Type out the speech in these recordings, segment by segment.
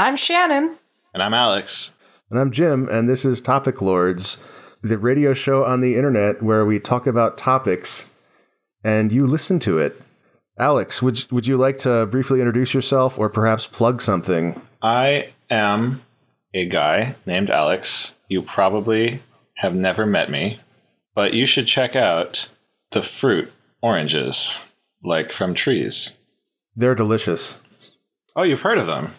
I'm Shannon. And I'm Alex. And I'm Jim, and this is Topic Lords, the radio show on the internet where we talk about topics and you listen to it. Alex, would, would you like to briefly introduce yourself or perhaps plug something? I am a guy named Alex. You probably have never met me, but you should check out the fruit oranges, like from trees. They're delicious. Oh, you've heard of them?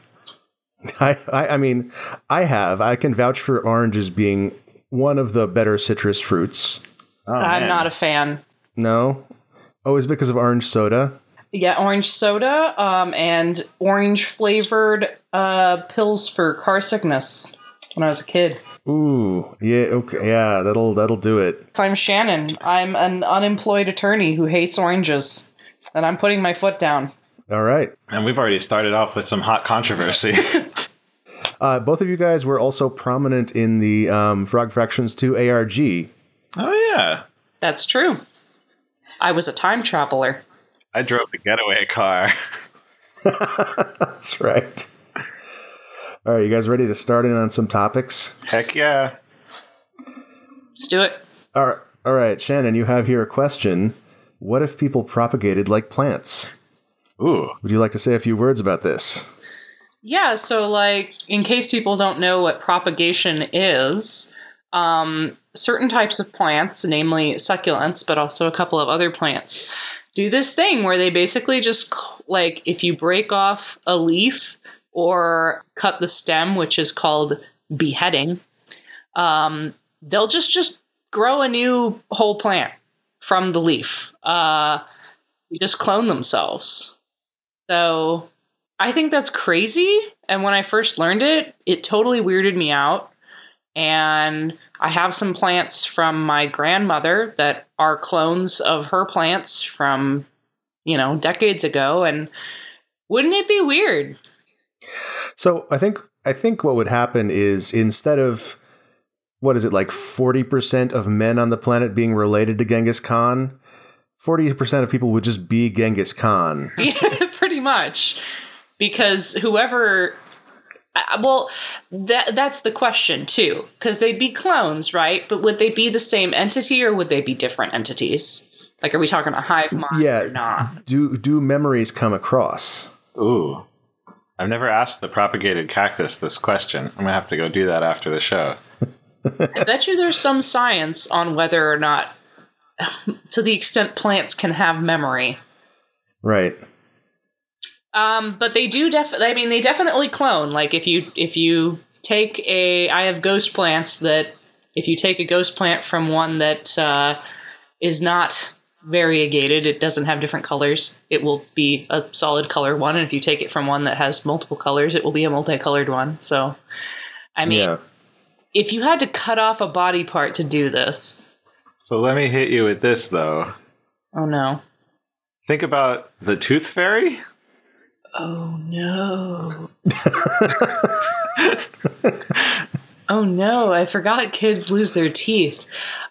I, I, I mean, I have. I can vouch for oranges being one of the better citrus fruits. Oh, I'm man. not a fan. No? Oh, is it because of orange soda? Yeah, orange soda um, and orange flavored uh, pills for car sickness when I was a kid. Ooh, yeah, okay, yeah, that'll that'll do it. I'm Shannon. I'm an unemployed attorney who hates oranges, and I'm putting my foot down. All right. And we've already started off with some hot controversy. Uh, both of you guys were also prominent in the um, Frog Fractions 2 ARG. oh, yeah. That's true. I was a time traveler. I drove the getaway car. That's right. All right, you guys ready to start in on some topics? Heck yeah. Let's do it. All right, all right, Shannon, you have here a question. What if people propagated like plants? Ooh. Would you like to say a few words about this? Yeah, so like in case people don't know what propagation is, um, certain types of plants, namely succulents, but also a couple of other plants, do this thing where they basically just like if you break off a leaf or cut the stem, which is called beheading, um, they'll just just grow a new whole plant from the leaf. Uh, just clone themselves. So I think that's crazy. And when I first learned it, it totally weirded me out. And I have some plants from my grandmother that are clones of her plants from, you know, decades ago. And wouldn't it be weird? So I think I think what would happen is instead of what is it like forty percent of men on the planet being related to Genghis Khan, forty percent of people would just be Genghis Khan. Yeah, pretty much. Because whoever well, that that's the question too. Because they'd be clones, right? But would they be the same entity or would they be different entities? Like, are we talking a hive mind Yeah. or not? Do do memories come across? Ooh. I've never asked the propagated cactus this question. I'm going to have to go do that after the show. I bet you there's some science on whether or not, to the extent plants can have memory. Right. Um, but they do def. I mean, they definitely clone. Like if you if you take a, I have ghost plants that if you take a ghost plant from one that uh, is not variegated, it doesn't have different colors. It will be a solid color one, and if you take it from one that has multiple colors, it will be a multicolored one. So, I mean, yeah. if you had to cut off a body part to do this, So let me hit you with this, though. oh no. Think about the tooth fairy. Oh no. oh no, I forgot kids lose their teeth.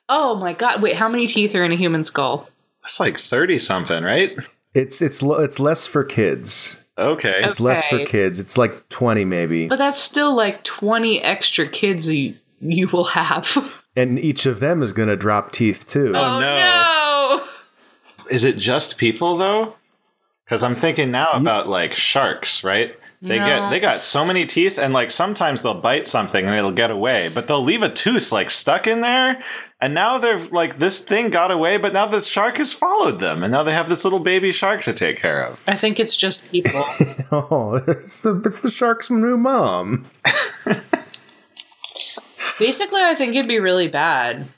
Oh my god, wait, how many teeth are in a human skull? That's like 30 something, right? It's it's it's less for kids. Okay. It's less for kids. It's like twenty maybe, But that's still like 20 extra kids you, you will have. and each of them is going to drop teeth too. Oh, oh, no. no. Is it just people, though? Because I'm thinking now mm-hmm. about like sharks, right? They No. get they got so many teeth, and like sometimes they'll bite something and it'll get away, but they'll leave a tooth like stuck in there, and now they're like this thing got away, but now the shark has followed them, and now they have this little baby shark to take care of. I think it's just people. Oh, it's the it's the shark's new mom. Basically, I think it'd be really bad.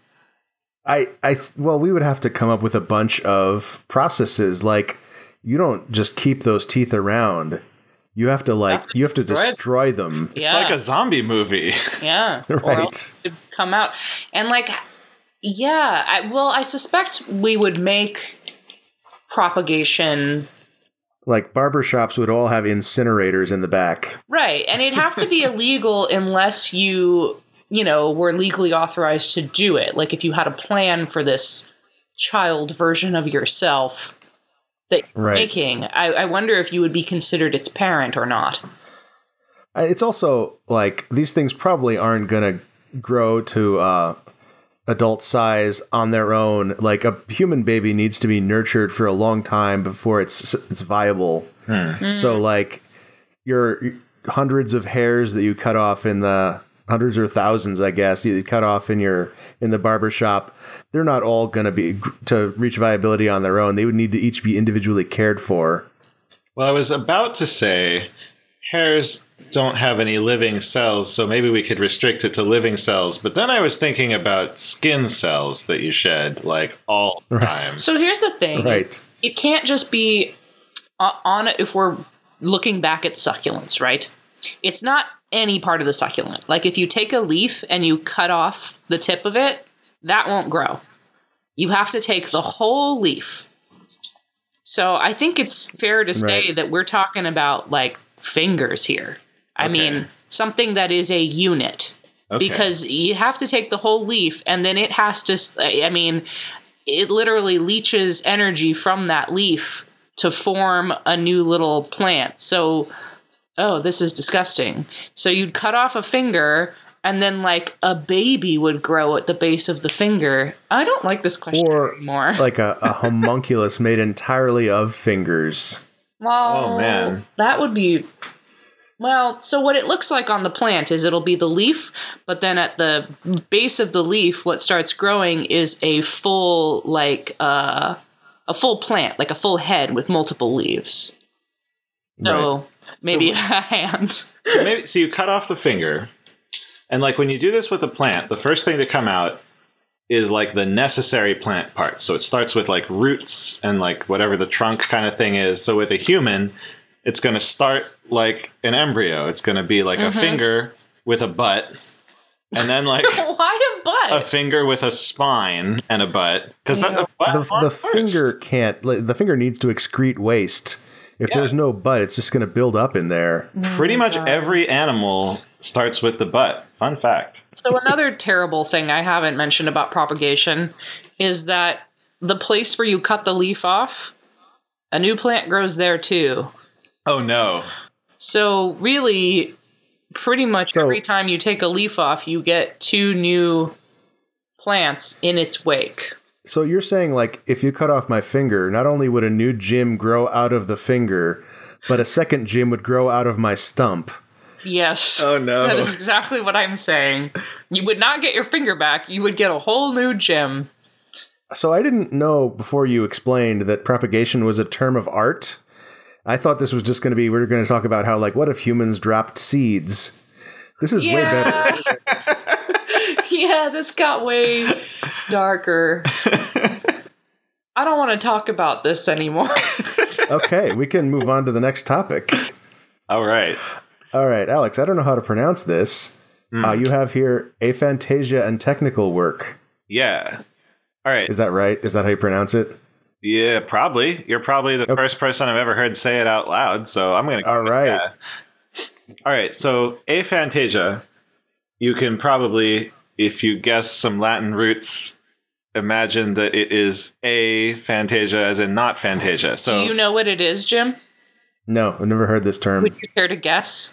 I, I, well, we would have to come up with a bunch of processes. Like, you don't just keep those teeth around. You have to like, That's you have to destroy it. destroy them. It's Yeah. like a zombie movie. Yeah. Right. come out. And like yeah, I well I suspect we would make propagation Like barbershops would all have incinerators in the back. right. And it'd have to be illegal unless you you know, were legally authorized to do it. Like if you had a plan for this child version of yourself that you're Right. making. I, I wonder if you would be considered its parent or not. It's also like these things probably aren't going to grow to uh, adult size on their own. Like a human baby needs to be nurtured for a long time before it's it's viable. So like your hundreds of hairs that you cut off in the hundreds or thousands, I guess, you cut off in your in the barber shop, they're not all going to be to reach viability on their own. They would need to each be individually cared for. Well, I was about to say hairs don't have any living cells, so maybe we could restrict it to living cells. But then I was thinking about skin cells that you shed like all the time. So here's the thing. Right. It can't just be uh, on if we're looking back at succulents, right? It's not any part of the succulent. Like if you take a leaf and you cut off the tip of it, that won't grow. You have to take the whole leaf. So I think it's fair to say Right. that we're talking about like fingers here. I Okay. mean, something that is a unit Okay. because you have to take the whole leaf and then it has to I mean it literally leaches energy from that leaf to form a new little plant so oh this is disgusting. So you'd cut off a finger and then like a baby would grow at the base of the finger. I don't like this question Or, anymore. Like a, a homunculus made entirely of fingers. well Oh, man. that would be well so what it looks like on the plant is it'll be the leaf but then at the base of the leaf what starts growing is a full like uh a full plant like a full head with multiple leaves. So maybe a hand. so maybe so you cut off the finger and like when you do this with a plant the first thing to come out is like the necessary plant parts so it starts with like roots and like whatever the trunk kind of thing is. So with a human it's going to start like an embryo. It's going to be like a mm-hmm. finger with a butt and then like why a butt? a finger with a spine and a butt. Because Yeah. the The, the finger can't, like, the finger needs to excrete waste. If Yeah. there's no butt, it's just going to build up in there. pretty much mm-hmm. every animal starts with the butt fun fact So another terrible thing I haven't mentioned about propagation is that the place where you cut the leaf off, a new plant grows there too. oh no So really, pretty much So- every time you take a leaf off, you get two new plants in its wake. So you're saying, like, if you cut off my finger, not only would a new Jim grow out of the finger, but a second Jim would grow out of my stump. Yes. Oh, no. That is exactly what I'm saying. You would not get your finger back, you would get a whole new Jim. So I didn't know before you explained that propagation was a term of art. I thought this was just going to be, we are going to talk about how, like, what if humans dropped seeds? This is way better. yeah, this got way darker. I don't want to talk about this anymore. Okay, we can move on to the next topic. all right All right, Alex, I don't know how to pronounce this. Uh, you have here aphantasia and technical work. yeah all right Is that right? Is that how you pronounce it? Yeah, probably. You're probably the first person I've ever heard say it out loud, so I'm going to. All right. All right. So, aphantasia, you can probably, if you guess some Latin roots, imagine that it is a fantasia, as in not fantasia. So, Do you know what it is, Jim? No, I've never heard this term. Would you care to guess?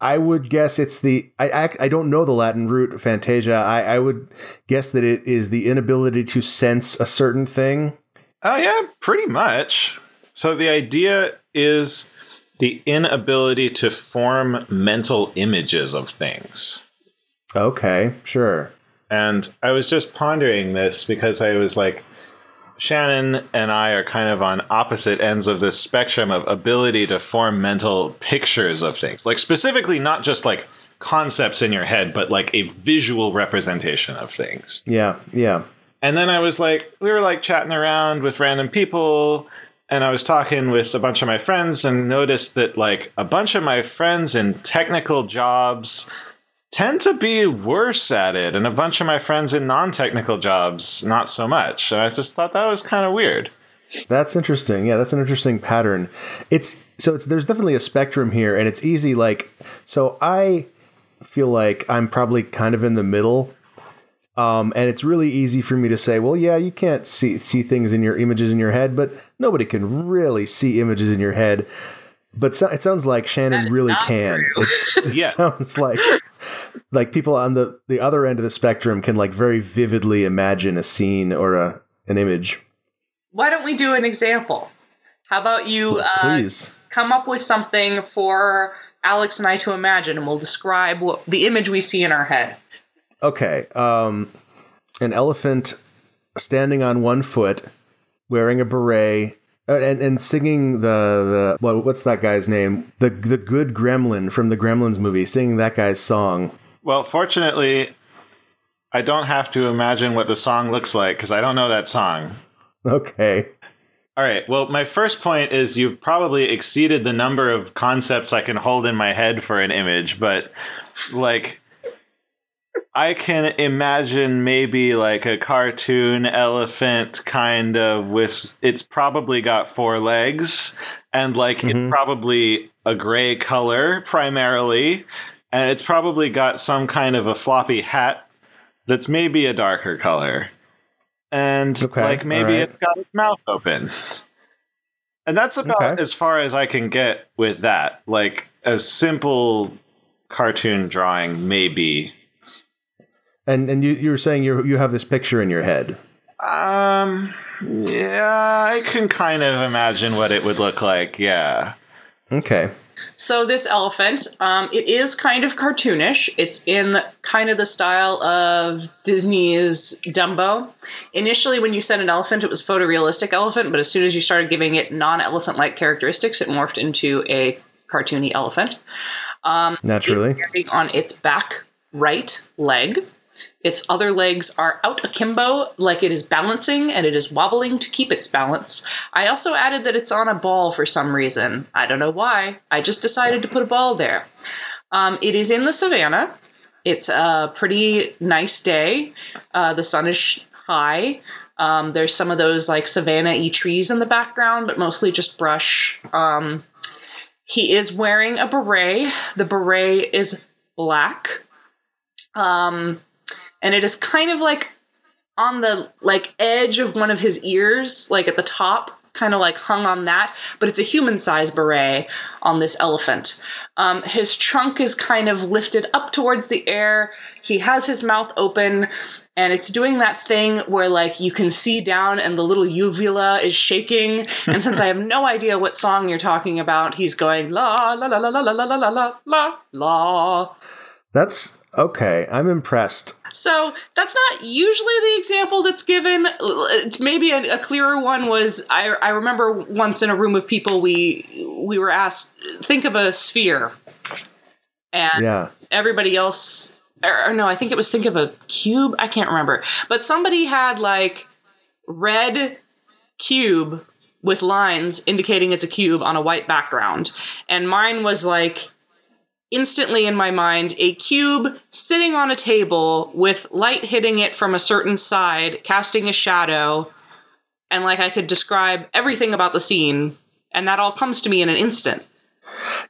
I would guess it's the I, I I don't know the Latin root fantasia. I, I would guess that it is the inability to sense a certain thing. oh yeah, pretty much. So the idea is the inability to form mental images of things. Okay, sure. And I was just pondering this because I was like, Shannon and I are kind of on opposite ends of this spectrum of ability to form mental pictures of things. Like, specifically, not just like concepts in your head, but like a visual representation of things. Yeah, yeah. And then I was like, we were like chatting around with random people, and I was talking with a bunch of my friends and noticed that like a bunch of my friends in technical jobs tend to be worse at it, and a bunch of my friends in non technical jobs not so much. And I just thought that was kind of weird. That's interesting. Yeah, that's an interesting pattern. It's so it's there's definitely a spectrum here, and it's easy. Like, so I feel like I'm probably kind of in the middle, um, and it's really easy for me to say, well, yeah, you can't see see things in your images in your head, but nobody can really see images in your head. but so, it sounds like Shannon really can. It, it Yeah. sounds like like people on the the other end of the spectrum can like very vividly imagine a scene or a an image. Why don't we do an example? How about you uh, Please. come up with something for Alex and I to imagine, and we'll describe what, the image we see in our head. Okay. Um, an elephant standing on one foot, wearing a beret, Uh, and, and singing the the what, what's that guy's name? The the good gremlin from the Gremlins movie, singing that guy's song. Well, fortunately, I don't have to imagine what the song looks like because I don't know that song. Okay. All right. Well, my first point is you've probably exceeded the number of concepts I can hold in my head for an image, but like I can imagine maybe like a cartoon elephant kind of with it's probably got four legs and like Mhm. it's probably a gray color primarily and it's probably got some kind of a floppy hat that's maybe a darker color. And Okay, like maybe alright. it's got its mouth open. And that's about Okay. as far as I can get with that. Like a simple cartoon drawing, maybe. And and you you were saying you you have this picture in your head. Um, yeah, I can kind of imagine what it would look like. Yeah. Okay. So this elephant, um, it is kind of cartoonish. It's in kind of the style of Disney's Dumbo. Initially, when you said an elephant, it was photorealistic elephant, but as soon as you started giving it non-elephant-like characteristics, it morphed into a cartoony elephant. Um, Naturally. It's on its back right leg. Its other legs are out akimbo, like it is balancing and it is wobbling to keep its balance. I also added that it's on a ball for some reason. I don't know why. I just decided to put a ball there. Um, it is in the savannah. It's a pretty nice day. Uh, the sun is high. Um, there's some of those like savanna y trees in the background, but mostly just brush. Um, he is wearing a beret. The beret is black. Um, and it is kind of like on the like edge of one of his ears, like at the top, kind of like hung on that. But it's a human-sized beret on this elephant. Um, his trunk is kind of lifted up towards the air. He has his mouth open, and it's doing that thing where like you can see down, and the little uvula is shaking. And since I have no idea what song you're talking about, he's going la la la la la la la la la la la. That's okay. I'm impressed. So that's not usually the example that's given. Maybe a, a clearer one was I, I remember once in a room of people we we were asked think of a sphere, and Yeah. everybody else or, or no I think it was think of a cube I can't remember but somebody had like red cube with lines indicating it's a cube on a white background and mine was like instantly in my mind a cube sitting on a table with light hitting it from a certain side, casting a shadow, and like I could describe everything about the scene, and that all comes to me in an instant.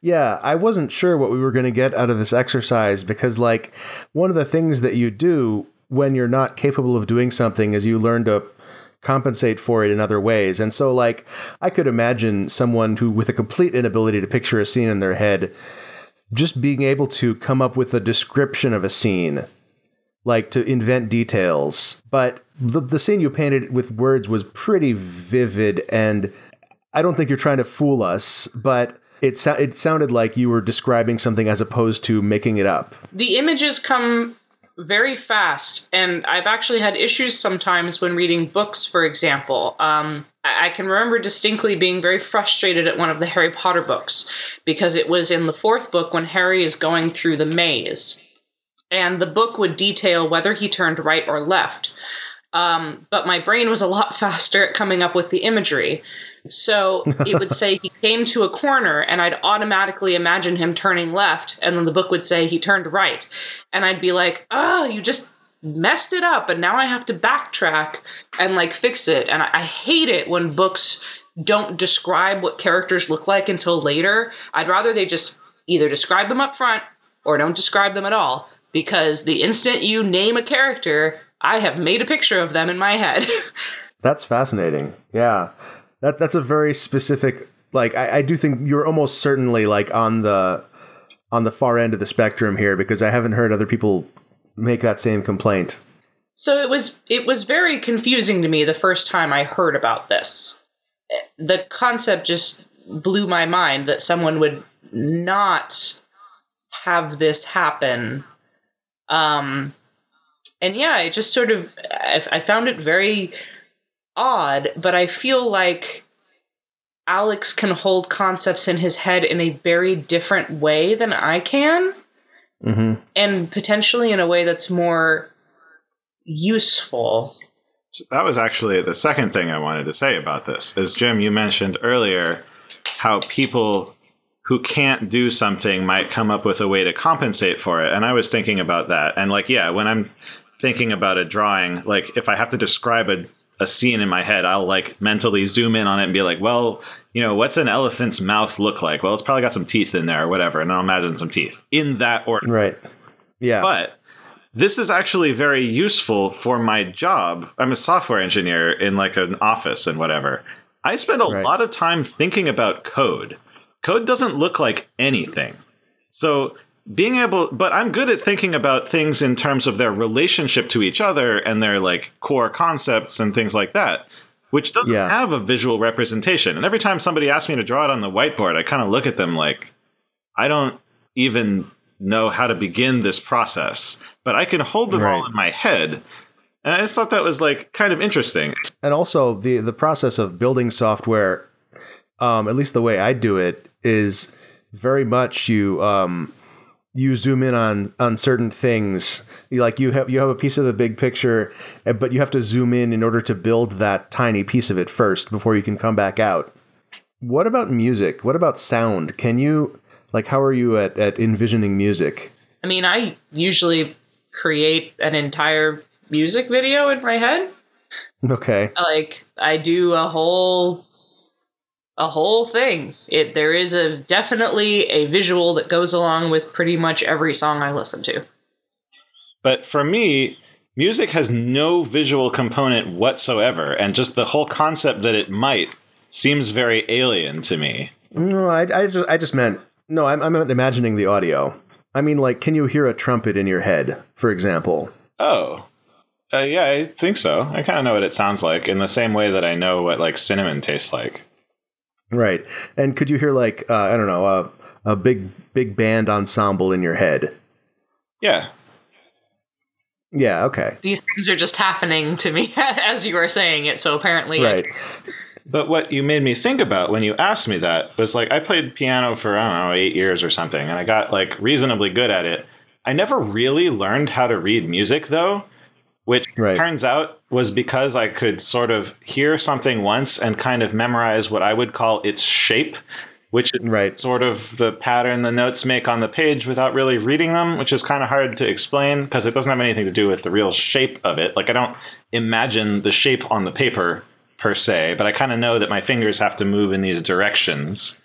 Yeah, I wasn't sure what we were going to get out of this exercise because, like, one of the things that you do when you're not capable of doing something is you learn to compensate for it in other ways. And so, like, I could imagine someone who, with a complete inability to picture a scene in their head, just being able to come up with a description of a scene, like to invent details. But the, the scene you painted with words was pretty vivid, and I don't think you're trying to fool us, but it, so- it sounded like you were describing something as opposed to making it up. The images come very fast, and I've actually had issues sometimes when reading books, for example. Um, I can remember distinctly being very frustrated at one of the Harry Potter books because it was in the fourth book when Harry is going through the maze. And the book would detail whether he turned right or left. Um, but my brain was a lot faster at coming up with the imagery. So it would say he came to a corner, and I'd automatically imagine him turning left, and then the book would say he turned right. And I'd be like, oh, you just messed it up, and now I have to backtrack and like fix it. And I, I hate it when books don't describe what characters look like until later. I'd rather they just either describe them up front or don't describe them at all, because the instant you name a character, I have made a picture of them in my head. That's fascinating. Yeah. That, that's a very specific like I, I do think you're almost certainly like on the on the far end of the spectrum here because I haven't heard other people make that same complaint. So it was it was very confusing to me the first time I heard about this. The concept just blew my mind that someone would not have this happen. Um, and yeah, it just sort of I, I found it very odd, but I feel like Alex can hold concepts in his head in a very different way than I can, Mm-hmm. and potentially in a way that's more useful. That was actually the second thing I wanted to say about this. Is Jim, you mentioned earlier how people who can't do something might come up with a way to compensate for it. And I was thinking about that. And like, yeah, when I'm thinking about a drawing, like if I have to describe a, a scene in my head, I'll like mentally zoom in on it and be like, well, you know, what's an elephant's mouth look like? Well, it's probably got some teeth in there or whatever. And I'll imagine some teeth in that order. Right. Yeah. But this is actually very useful for my job. I'm a software engineer in like an office and whatever. I spend a Right. lot of time thinking about code. Code doesn't look like anything. So being able but I'm good at thinking about things in terms of their relationship to each other and their like core concepts and things like that, which doesn't Yeah. have a visual representation. And every time somebody asks me to draw it on the whiteboard, I kind of look at them like I don't even know how to begin this process, but I can hold them all Right. in my head. And I just thought that was like kind of interesting. and also the the process of building software um, at least the way i do it is very much you um, you zoom in on on certain things. You- like you have you have a piece of the big picture eh, but you have to zoom in in order to build that tiny piece of it first before you can come back out. What about music? What about sound? Can you like how are you at, at envisioning music? I mean, I usually create an entire music video in my head. okay. Like I do a whole a whole thing. It there is a definitely a visual that goes along with pretty much every song I listen to. But for me, music has no visual component whatsoever, and just the whole concept that it might seems very alien to me. No, I, I just I just meant no. I'm I'm imagining the audio. I mean, like, can you hear a trumpet in your head, for example? Oh. Uh, yeah, I think so. I kind of know what it sounds like in the same way that I know what like cinnamon tastes like. Right. And could you hear like uh, I don't know a a big big band ensemble in your head? Yeah. Yeah. Okay. These things are just happening to me as you are saying it. So apparently, Right. But what you made me think about when you asked me that was like I played piano for I don't know eight years or something, and I got like reasonably good at it. I never really learned how to read music though, which Right. turns out was because I could sort of hear something once and kind of memorize what I would call its shape, which is Right. sort of the pattern the notes make on the page without really reading them, which is kind of hard to explain because it doesn't have anything to do with the real shape of it. Like I don't imagine the shape on the paper per se, but I kind of know that my fingers have to move in these directions.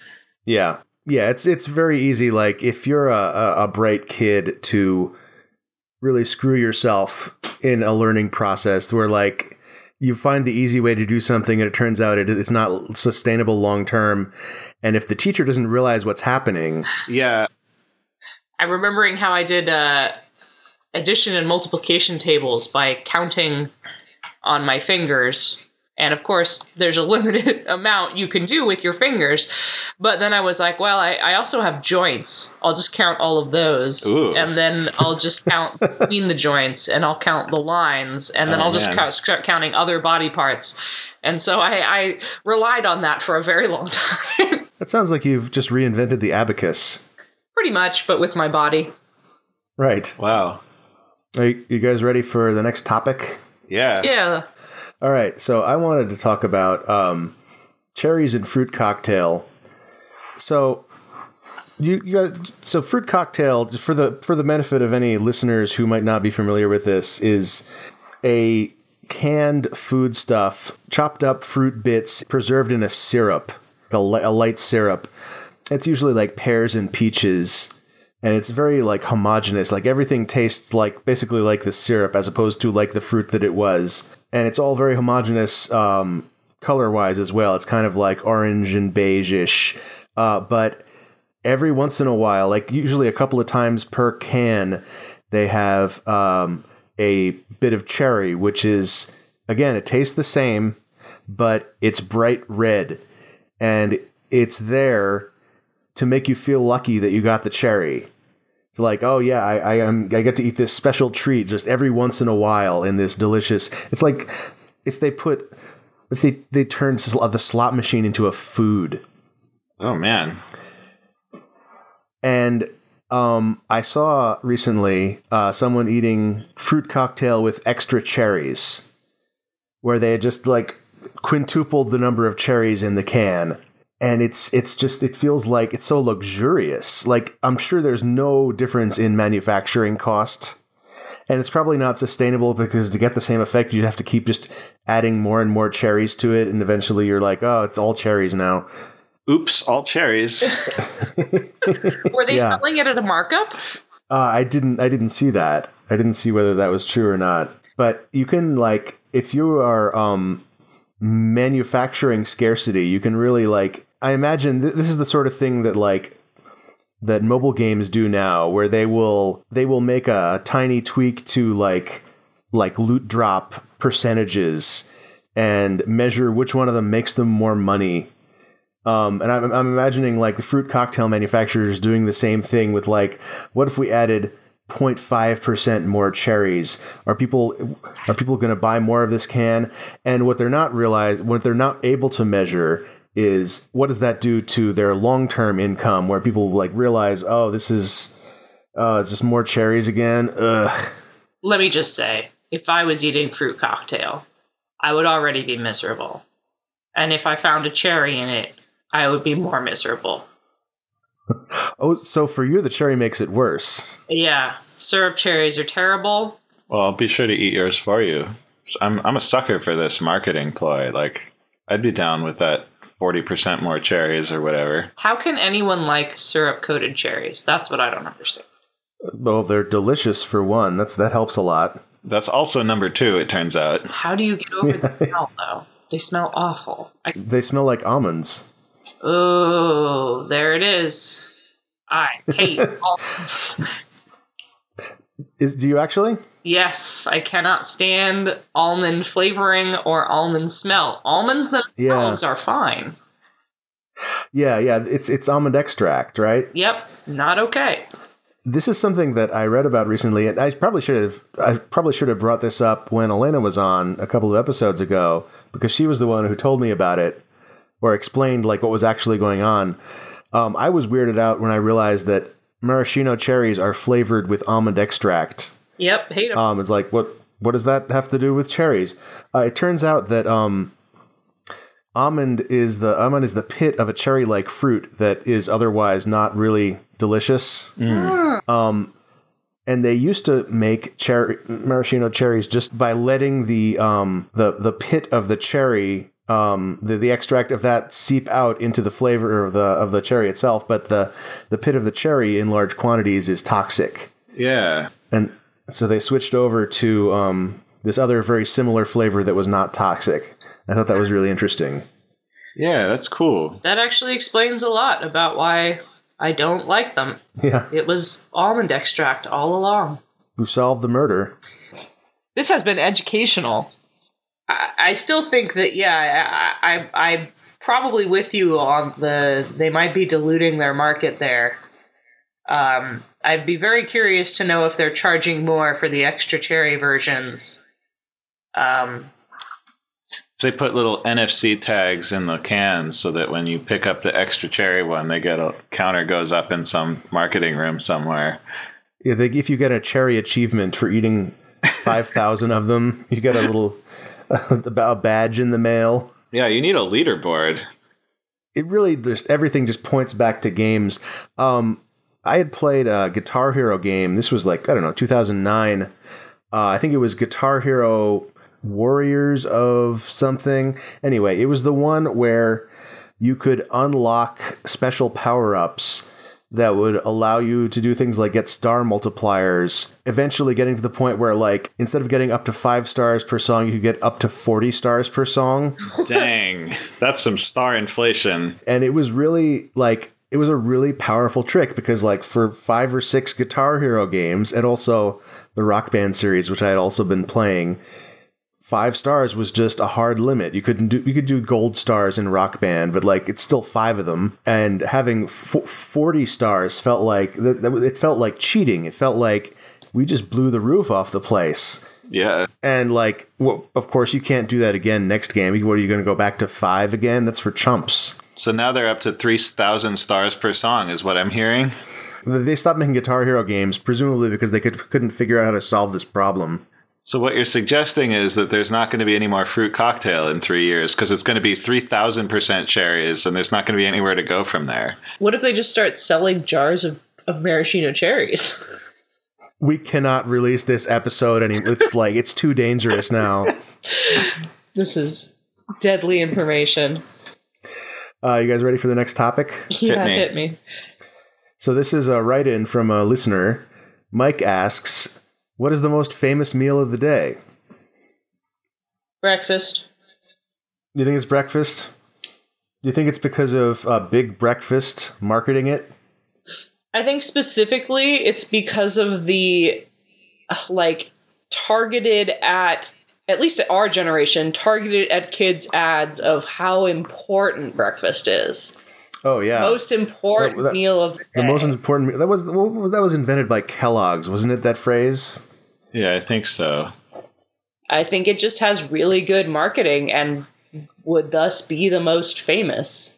Yeah. Yeah. It's it's very easy. Like if you're a, a, a bright kid to really screw yourself in a learning process where like you find the easy way to do something and it turns out it, it's not sustainable long term and if the teacher doesn't realize what's happening Yeah, I'm remembering how I did uh, addition and multiplication tables by counting on my fingers. And of course, there's a limited amount you can do with your fingers. But then I was like, well, I, I also have joints. I'll just count all of those. Ooh. And then I'll just count between the joints and I'll count the lines. And then Oh, I'll just man. count, start counting other body parts. And so I, I relied on that for a very long time. that sounds like you've just reinvented the abacus Pretty much, but with my body. right wow. are you, you guys ready for the next topic Yeah. Yeah. All right, so I wanted to talk about um, cherries and fruit cocktail. So you, you got, so fruit cocktail for the for the benefit of any listeners who might not be familiar with this is a canned food stuff, chopped up fruit bits preserved in a syrup, a, li- a light syrup. It's usually like pears and peaches and it's very like homogenous like everything tastes like basically like the syrup as opposed to like the fruit that it was and it's all very homogenous um, color wise as well. It's kind of like orange and beige-ish. Uh, but every once in a while, like usually a couple of times per can, they have um, a bit of cherry, which is again, it tastes the same, but it's bright red, and it's there to make you feel lucky that you got the cherry. So like, oh yeah, I, I am I get to eat this special treat just every once in a while in this delicious. It's like if they put if they they turned the slot machine into a food. Oh man. And um, I saw recently uh, someone eating fruit cocktail with extra cherries, where they had just like quintupled the number of cherries in the can, and it's it's just it feels like it's so luxurious. Like I'm sure there's no difference in manufacturing cost, and it's probably not sustainable because to get the same effect, you'd have to keep just adding more and more cherries to it, and eventually you're like, oh, it's all cherries now. Oops, all cherries. Were they Yeah. selling it at a markup? Uh, I didn't. I didn't see that. I didn't see whether that was true or not. But you can like, if you are um, manufacturing scarcity, you can really like. I imagine th- this is the sort of thing that like that mobile games do now, where they will they will make a tiny tweak to like like loot drop percentages and measure which one of them makes them more money um, and I'm, I'm imagining like the fruit cocktail manufacturers doing the same thing with like, what if we added 0.5% more cherries? Are people are people going to buy more of this can? And what they're not realize, what they're not able to measure is what does that do to their long term income? Where people like realize, oh, this is, uh, it's just more cherries again. Ugh. Let me just say, if I was eating fruit cocktail, I would already be miserable. And if I found a cherry in it, I would be more miserable. Oh, so for you, the cherry makes it worse. Yeah, syrup cherries are terrible. Well, I'll be sure to eat yours for you. I'm I'm a sucker for this marketing ploy. Like, I'd be down with that forty percent more cherries or whatever. How can anyone like syrup coated cherries? That's what I don't understand. Well, they're delicious for one. That's that helps a lot. That's also number two. It turns out. How do you get over the smell, though? They smell awful. I, They smell like almonds. oh, there it is. I hate almonds. Is do you actually? Yes, I cannot stand almond flavoring or almond smell. Almonds themselves are fine. Yeah, yeah. It's it's almond extract, right? Yep, not okay. This is something that I read about recently, and I probably should have I probably should have brought this up when Elena was on a couple of episodes ago because she was the one who told me about it or explained like what was actually going on. Um, I was weirded out when I realized that maraschino cherries are flavored with almond extract. Yep, hate them. Um, it's like what what does that have to do with cherries? Uh, it turns out that um, almond is the almond is the pit of a cherry-like fruit that is otherwise not really delicious. Um, and they used to make cherry maraschino cherries just by letting the um, the the pit of the cherry um, the, the extract of that seep out into the flavor of the of the cherry itself, but the the pit of the cherry in large quantities is toxic Yeah. and so they switched over to um, this other very similar flavor that was not toxic. I thought that was really interesting. Yeah, that's cool. that actually explains a lot about why I don't like them. Yeah, It was almond extract all along. who solved the murder? This has been educational. I, I still think that yeah, I, I I'm probably with you on the they might be diluting their market there. Um, I'd be very curious to know if they're charging more for the extra cherry versions. Um, They put little NFC tags in the cans so that when you pick up the extra cherry one, they get a counter goes up in some marketing room somewhere. Yeah, they, if you get a cherry achievement for eating five thousand of them, you get a little a badge in the mail. Yeah, you need a leaderboard. It really just everything just points back to games. Um, I had played a Guitar Hero game. This was like I don't know, two thousand nine. Uh, I think it was Guitar Hero Warriors of something. Anyway, it was the one where you could unlock special power ups that would allow you to do things like get star multipliers, eventually getting to the point where, like, instead of getting up to five stars per song, you could get up to 40 stars per song. Dang, that's some star inflation. And it was really like, it was a really powerful trick because, like, for five or six Guitar Hero games and also the Rock Band series, which I had also been playing, five stars was just a hard limit. You couldn't do you could do gold stars in Rock Band, but like it's still five of them. And having f- forty stars felt like that, that, it felt like cheating. It felt like we just blew the roof off the place. Yeah. And like, well, of course, you can't do that again next game. What are you going to go back to five again? That's for chumps. So now they're up to 3,000 stars per song, is what I'm hearing. They stopped making Guitar Hero games, presumably because they could, couldn't figure out how to solve this problem. So what you're suggesting is that there's not going to be any more fruit cocktail in three years because it's going to be three thousand percent cherries, and there's not going to be anywhere to go from there. What if they just start selling jars of, of maraschino cherries? We cannot release this episode anymore. It's like it's too dangerous now. this is deadly information. Uh, you guys ready for the next topic? Yeah, Hit me. hit me. So this is a write-in from a listener. Mike asks, "What is the most famous meal of the day?" Breakfast. Do you think it's breakfast? Do you think it's because of uh, Big Breakfast marketing it? I think specifically it's because of the like targeted at at least at our generation targeted at kids ads of how important breakfast is. Oh yeah, Most important That- that- meal of the day. the most important. That was what was- that was invented by Kellogg's, wasn't it? That phrase. Yeah, I think so. I think it just has really good marketing and would thus be the most famous.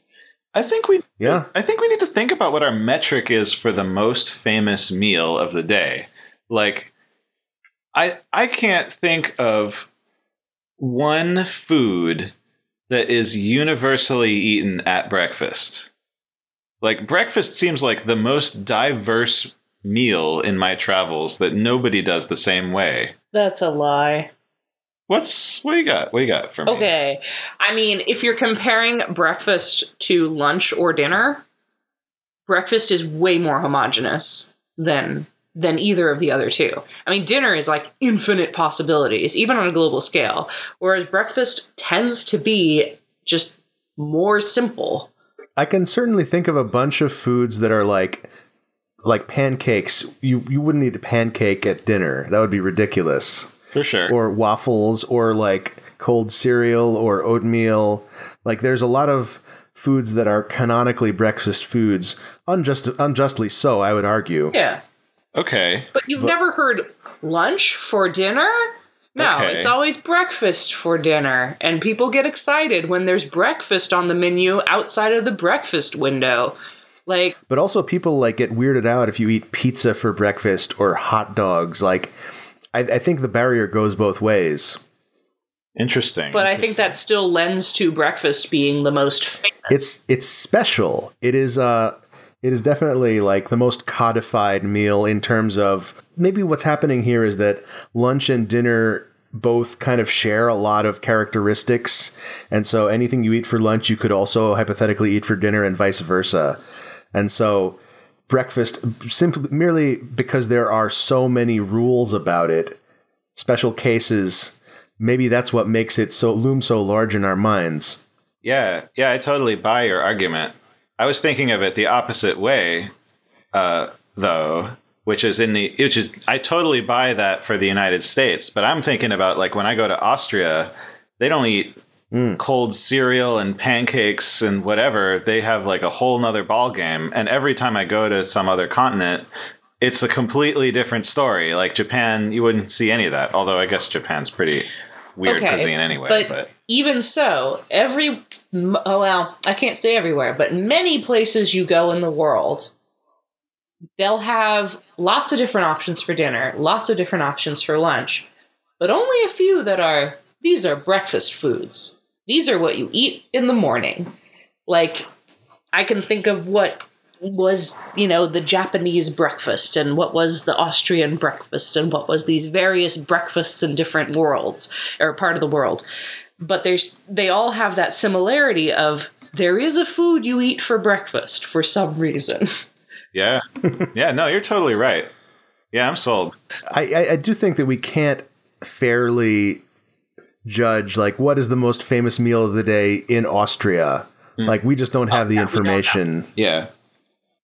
I think we Yeah. I think we need to think about what our metric is for the most famous meal of the day. Like I I can't think of one food that is universally eaten at breakfast. Like breakfast seems like the most diverse meal in my travels that nobody does the same way. That's a lie. What's what do you got? What do you got for me? Okay. I mean, if you're comparing breakfast to lunch or dinner, breakfast is way more homogenous than than either of the other two. I mean, dinner is like infinite possibilities, even on a global scale, whereas breakfast tends to be just more simple. I can certainly think of a bunch of foods that are like like pancakes. You you wouldn't eat a pancake at dinner. That would be ridiculous. For sure. Or waffles or like cold cereal or oatmeal. Like there's a lot of foods that are canonically breakfast foods, unjust unjustly so, I would argue. Yeah. Okay. But you've never heard lunch for dinner? No, Okay. it's always breakfast for dinner. And people get excited when there's breakfast on the menu outside of the breakfast window. Like, But also people like get weirded out if you eat pizza for breakfast or hot dogs. Like I, I think the barrier goes both ways. Interesting. but I think that still lends to breakfast being the most famous. It's it's special. It is uh it is definitely like the most codified meal in terms of maybe what's happening here is that lunch and dinner both kind of share a lot of characteristics. And so anything you eat for lunch you could also hypothetically eat for dinner and vice versa. And so breakfast simply merely because there are so many rules about it, special cases, maybe that's what makes it so loom so large in our minds. Yeah, yeah, I totally buy your argument. I was thinking of it the opposite way, uh, though, which is in the which is I totally buy that for the United States, but I'm thinking about like when I go to Austria, they don't eat cold cereal and pancakes and whatever. They have like a whole nother ball game, and every time I go to some other continent. It's a completely different story. Like Japan, you wouldn't see any of that. Although I guess Japan's pretty weird Okay, cuisine anyway. but, but even so, every m- oh well, I can't say everywhere, but many places you go in the world, they'll have lots of different options for dinner, lots of different options for lunch, but only a few that are these are breakfast foods. These are what you eat in the morning. Like I can think of what was, you know, the Japanese breakfast and what was the Austrian breakfast and what was these various breakfasts in different worlds or part of the world. But there's they all have that similarity of there is a food you eat for breakfast for some reason. Yeah. yeah, no, you're totally right. Yeah, I'm sold. I, I, I do think that we can't fairly judge like what is the most famous meal of the day in Austria. Hmm. Like we just don't have the yeah, we don't know. information. Yeah.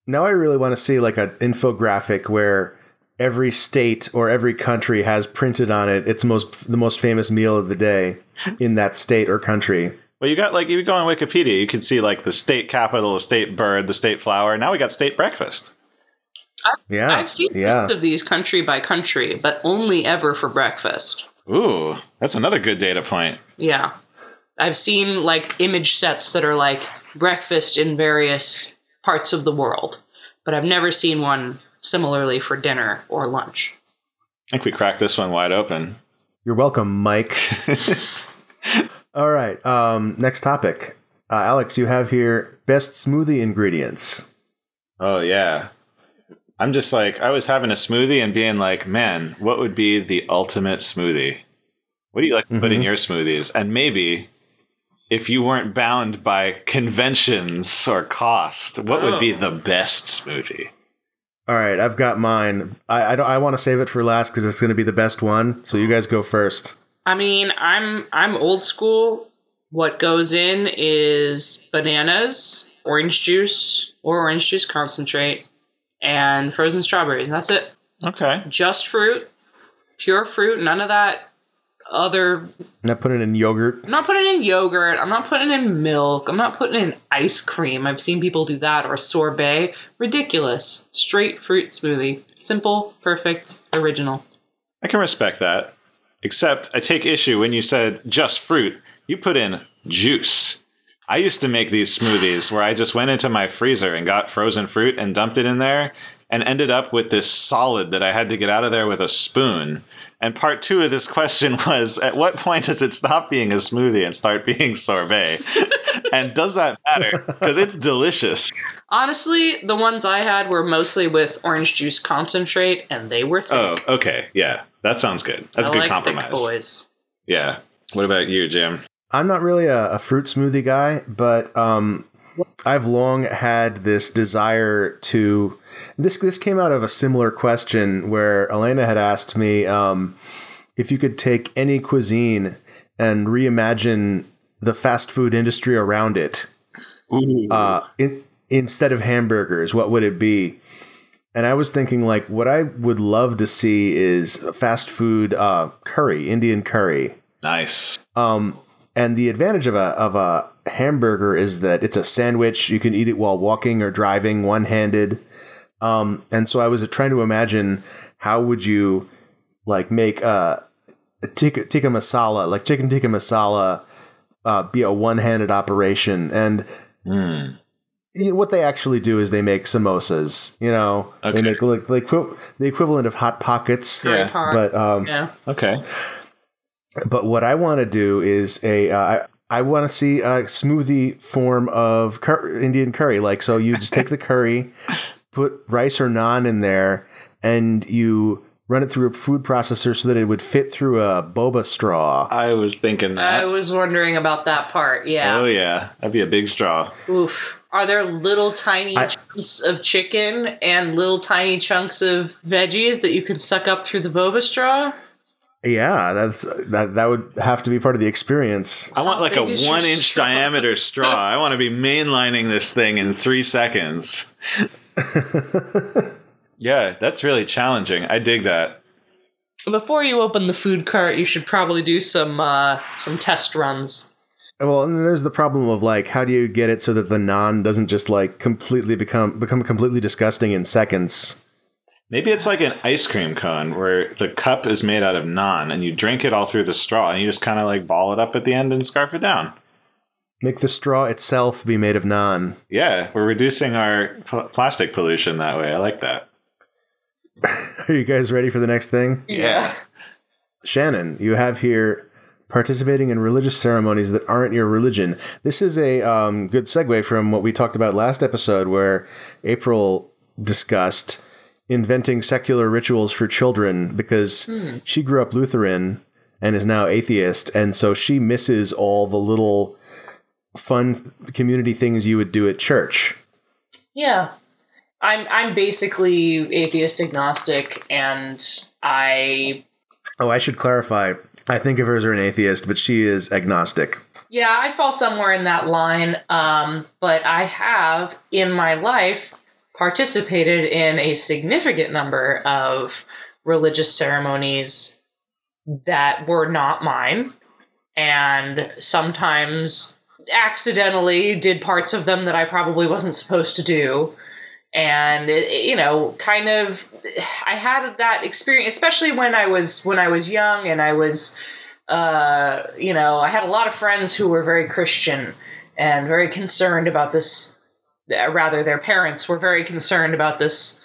Now I really want to see like an infographic where every state or every country has printed on it its most the most famous meal of the day in that state or country. Well, you got like, you go on Wikipedia, you can see like the state capital, the state bird, the state flower. Now we got state breakfast. Yeah. I've seen yeah. lists of these country by country, but only ever for breakfast. Ooh, that's another good data point. Yeah. I've seen like image sets that are like breakfast in various parts of the world, but I've never seen one similarly for dinner or lunch. I think we cracked this one wide open. You're welcome, Mike. All right. Um, next topic. Uh, Alex, you have here best smoothie ingredients. Oh yeah. I'm just like I was having a smoothie and being like, man, what would be the ultimate smoothie? What do you like to put in Mhm. your smoothies? And maybe if you weren't bound by conventions or cost, what would be Oh. the best smoothie? All right, I've got mine. I I, don't, I want to save it for last because it's going to be the best one. So you guys go first. I mean, I'm I'm old school. What goes in is bananas, orange juice or orange juice concentrate, and frozen strawberries. That's it. Okay. Just fruit, pure fruit. None of that other. Not put it in yogurt. I'm not putting in yogurt. I'm not putting in milk. I'm not putting in ice cream. I've seen people do that or sorbet. Ridiculous. Straight fruit smoothie. Simple, perfect, original. I can respect that. Except I take issue when you said just fruit. You put in juice. I used to make these smoothies where I just went into my freezer and got frozen fruit and dumped it in there and ended up with this solid that I had to get out of there with a spoon. And part two of this question was at what point does it stop being a smoothie and start being sorbet? and does that matter? Because it's delicious. Honestly, the ones I had were mostly with orange juice concentrate, and they were thick. Oh, okay. Yeah. That sounds good. That's I a good like compromise. thick boys. Yeah. What about you, Jim? I'm not really a, a fruit smoothie guy, but um, I've long had this desire to. This this came out of a similar question where Elena had asked me um, if you could take any cuisine and reimagine the fast food industry around it. Uh, in, instead of hamburgers, what would it be? And I was thinking, like, what I would love to see is fast food uh, curry, Indian curry. nice. Um, and the advantage of a of a hamburger is that it's a sandwich. You can eat it while walking or driving, one handed. Um, and so I was trying to imagine how would you like make a tikka, tikka masala, like chicken tikka masala, uh, be a one handed operation and Mm. what they actually do is they make samosas. You know, Okay. they make like, like the equivalent of hot pockets. Yeah. But um, yeah. Okay. But what I want to do is a uh, I, I want to see a smoothie form of cur- Indian curry. Like so, you just take the curry, put rice or naan in there, and you run it through a food processor so that it would fit through a boba straw. I was thinking that. I was wondering about that part. Yeah. Oh yeah, that'd be a big straw. Oof. Are there little tiny I- chunks of chicken and little tiny chunks of veggies that you can suck up through the boba straw? Yeah, that's that. That would have to be part of the experience. I want like a big is your one inch straw? diameter straw. I want to be mainlining this thing in three seconds. yeah, that's really challenging. I dig that. Before you open the food cart, you should probably do some uh, some test runs. Well, and there's the problem of like, how do you get it so that the naan doesn't just like completely become become completely disgusting in seconds? Maybe it's like an ice cream cone where the cup is made out of naan and you drink it all through the straw and you just kind of like ball it up at the end and scarf it down. Make the straw itself be made of naan. Yeah, we're reducing our pl- plastic pollution that way. I like that. Are you guys ready for the next thing? Yeah. Shannon, you have here participating in religious ceremonies that aren't your religion. This is a um, good segue from what we talked about last episode, where April discussed inventing secular rituals for children because she grew up Lutheran and is now atheist, and so she misses all the little fun community things you would do at church. Yeah. I'm I'm basically atheist agnostic, and I Oh, I should clarify. I think of her as an atheist, but she is agnostic. yeah I fall somewhere in that line. Um, but I have in my life participated in a significant number of religious ceremonies that were not mine, and sometimes accidentally did parts of them that I probably wasn't supposed to do. And it, you know, kind of, I had that experience, especially when I was when I was young, and I was, uh, you know, I had a lot of friends who were very Christian and very concerned about this. Uh, Rather, their parents were very concerned about this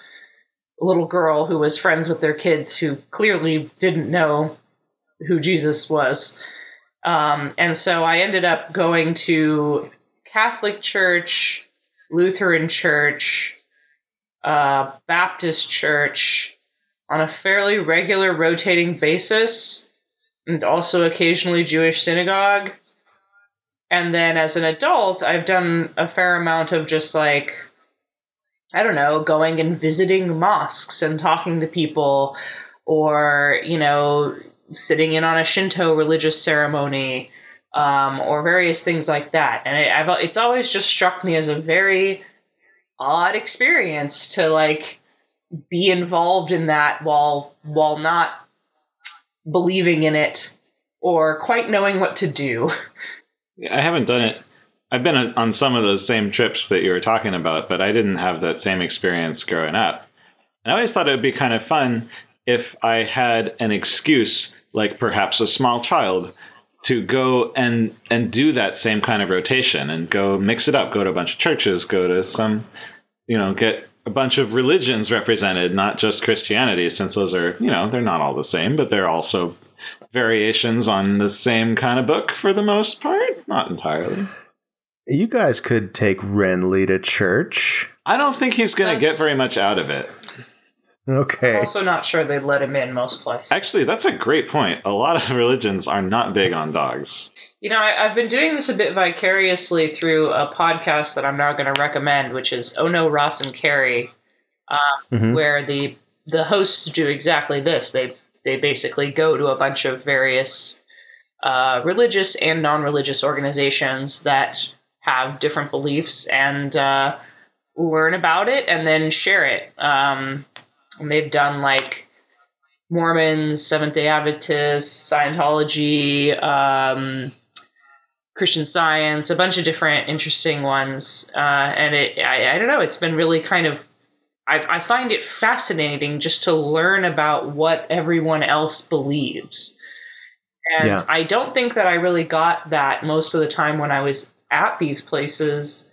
little girl who was friends with their kids who clearly didn't know who Jesus was. Um, and so I ended up going to Catholic Church, Lutheran Church, uh, Baptist Church on a fairly regular rotating basis, and also occasionally Jewish synagogue. And then as an adult, I've done a fair amount of just like, I don't know, going and visiting mosques and talking to people, or, you know, sitting in on a Shinto religious ceremony, um, or various things like that. And I, I've it's always just struck me as a very odd experience to like be involved in that while while not believing in it or quite knowing what to do. I haven't done it. I've been on some of those same trips that you were talking about, but I didn't have that same experience growing up. And I always thought it would be kind of fun if I had an excuse, like perhaps a small child, to go and and do that same kind of rotation and go mix it up, go to a bunch of churches, go to some, you know, get a bunch of religions represented, not just Christianity, since those are, you know, they're not all the same, but they're also variations on the same kind of book for the most part, not entirely. You guys could take Renly to church. I don't think he's going to get very much out of it. Okay. Also, not sure they'd let him in most places. Actually, that's a great point. A lot of religions are not big on dogs. You know, I, I've been doing this a bit vicariously through a podcast that I'm now going to recommend, which is Oh No, Ross and Carrie, um, Mhm. where the the hosts do exactly this. They they basically go to a bunch of various uh, religious and non-religious organizations that have different beliefs and uh, learn about it and then share it. Um, and they've done like Mormons, Seventh Day Adventists, Scientology. Um, Christian Science, a bunch of different interesting ones, uh, and it I, I don't know. It's been really kind of I, I find it fascinating just to learn about what everyone else believes, and Yeah. I don't think that I really got that most of the time when I was at these places.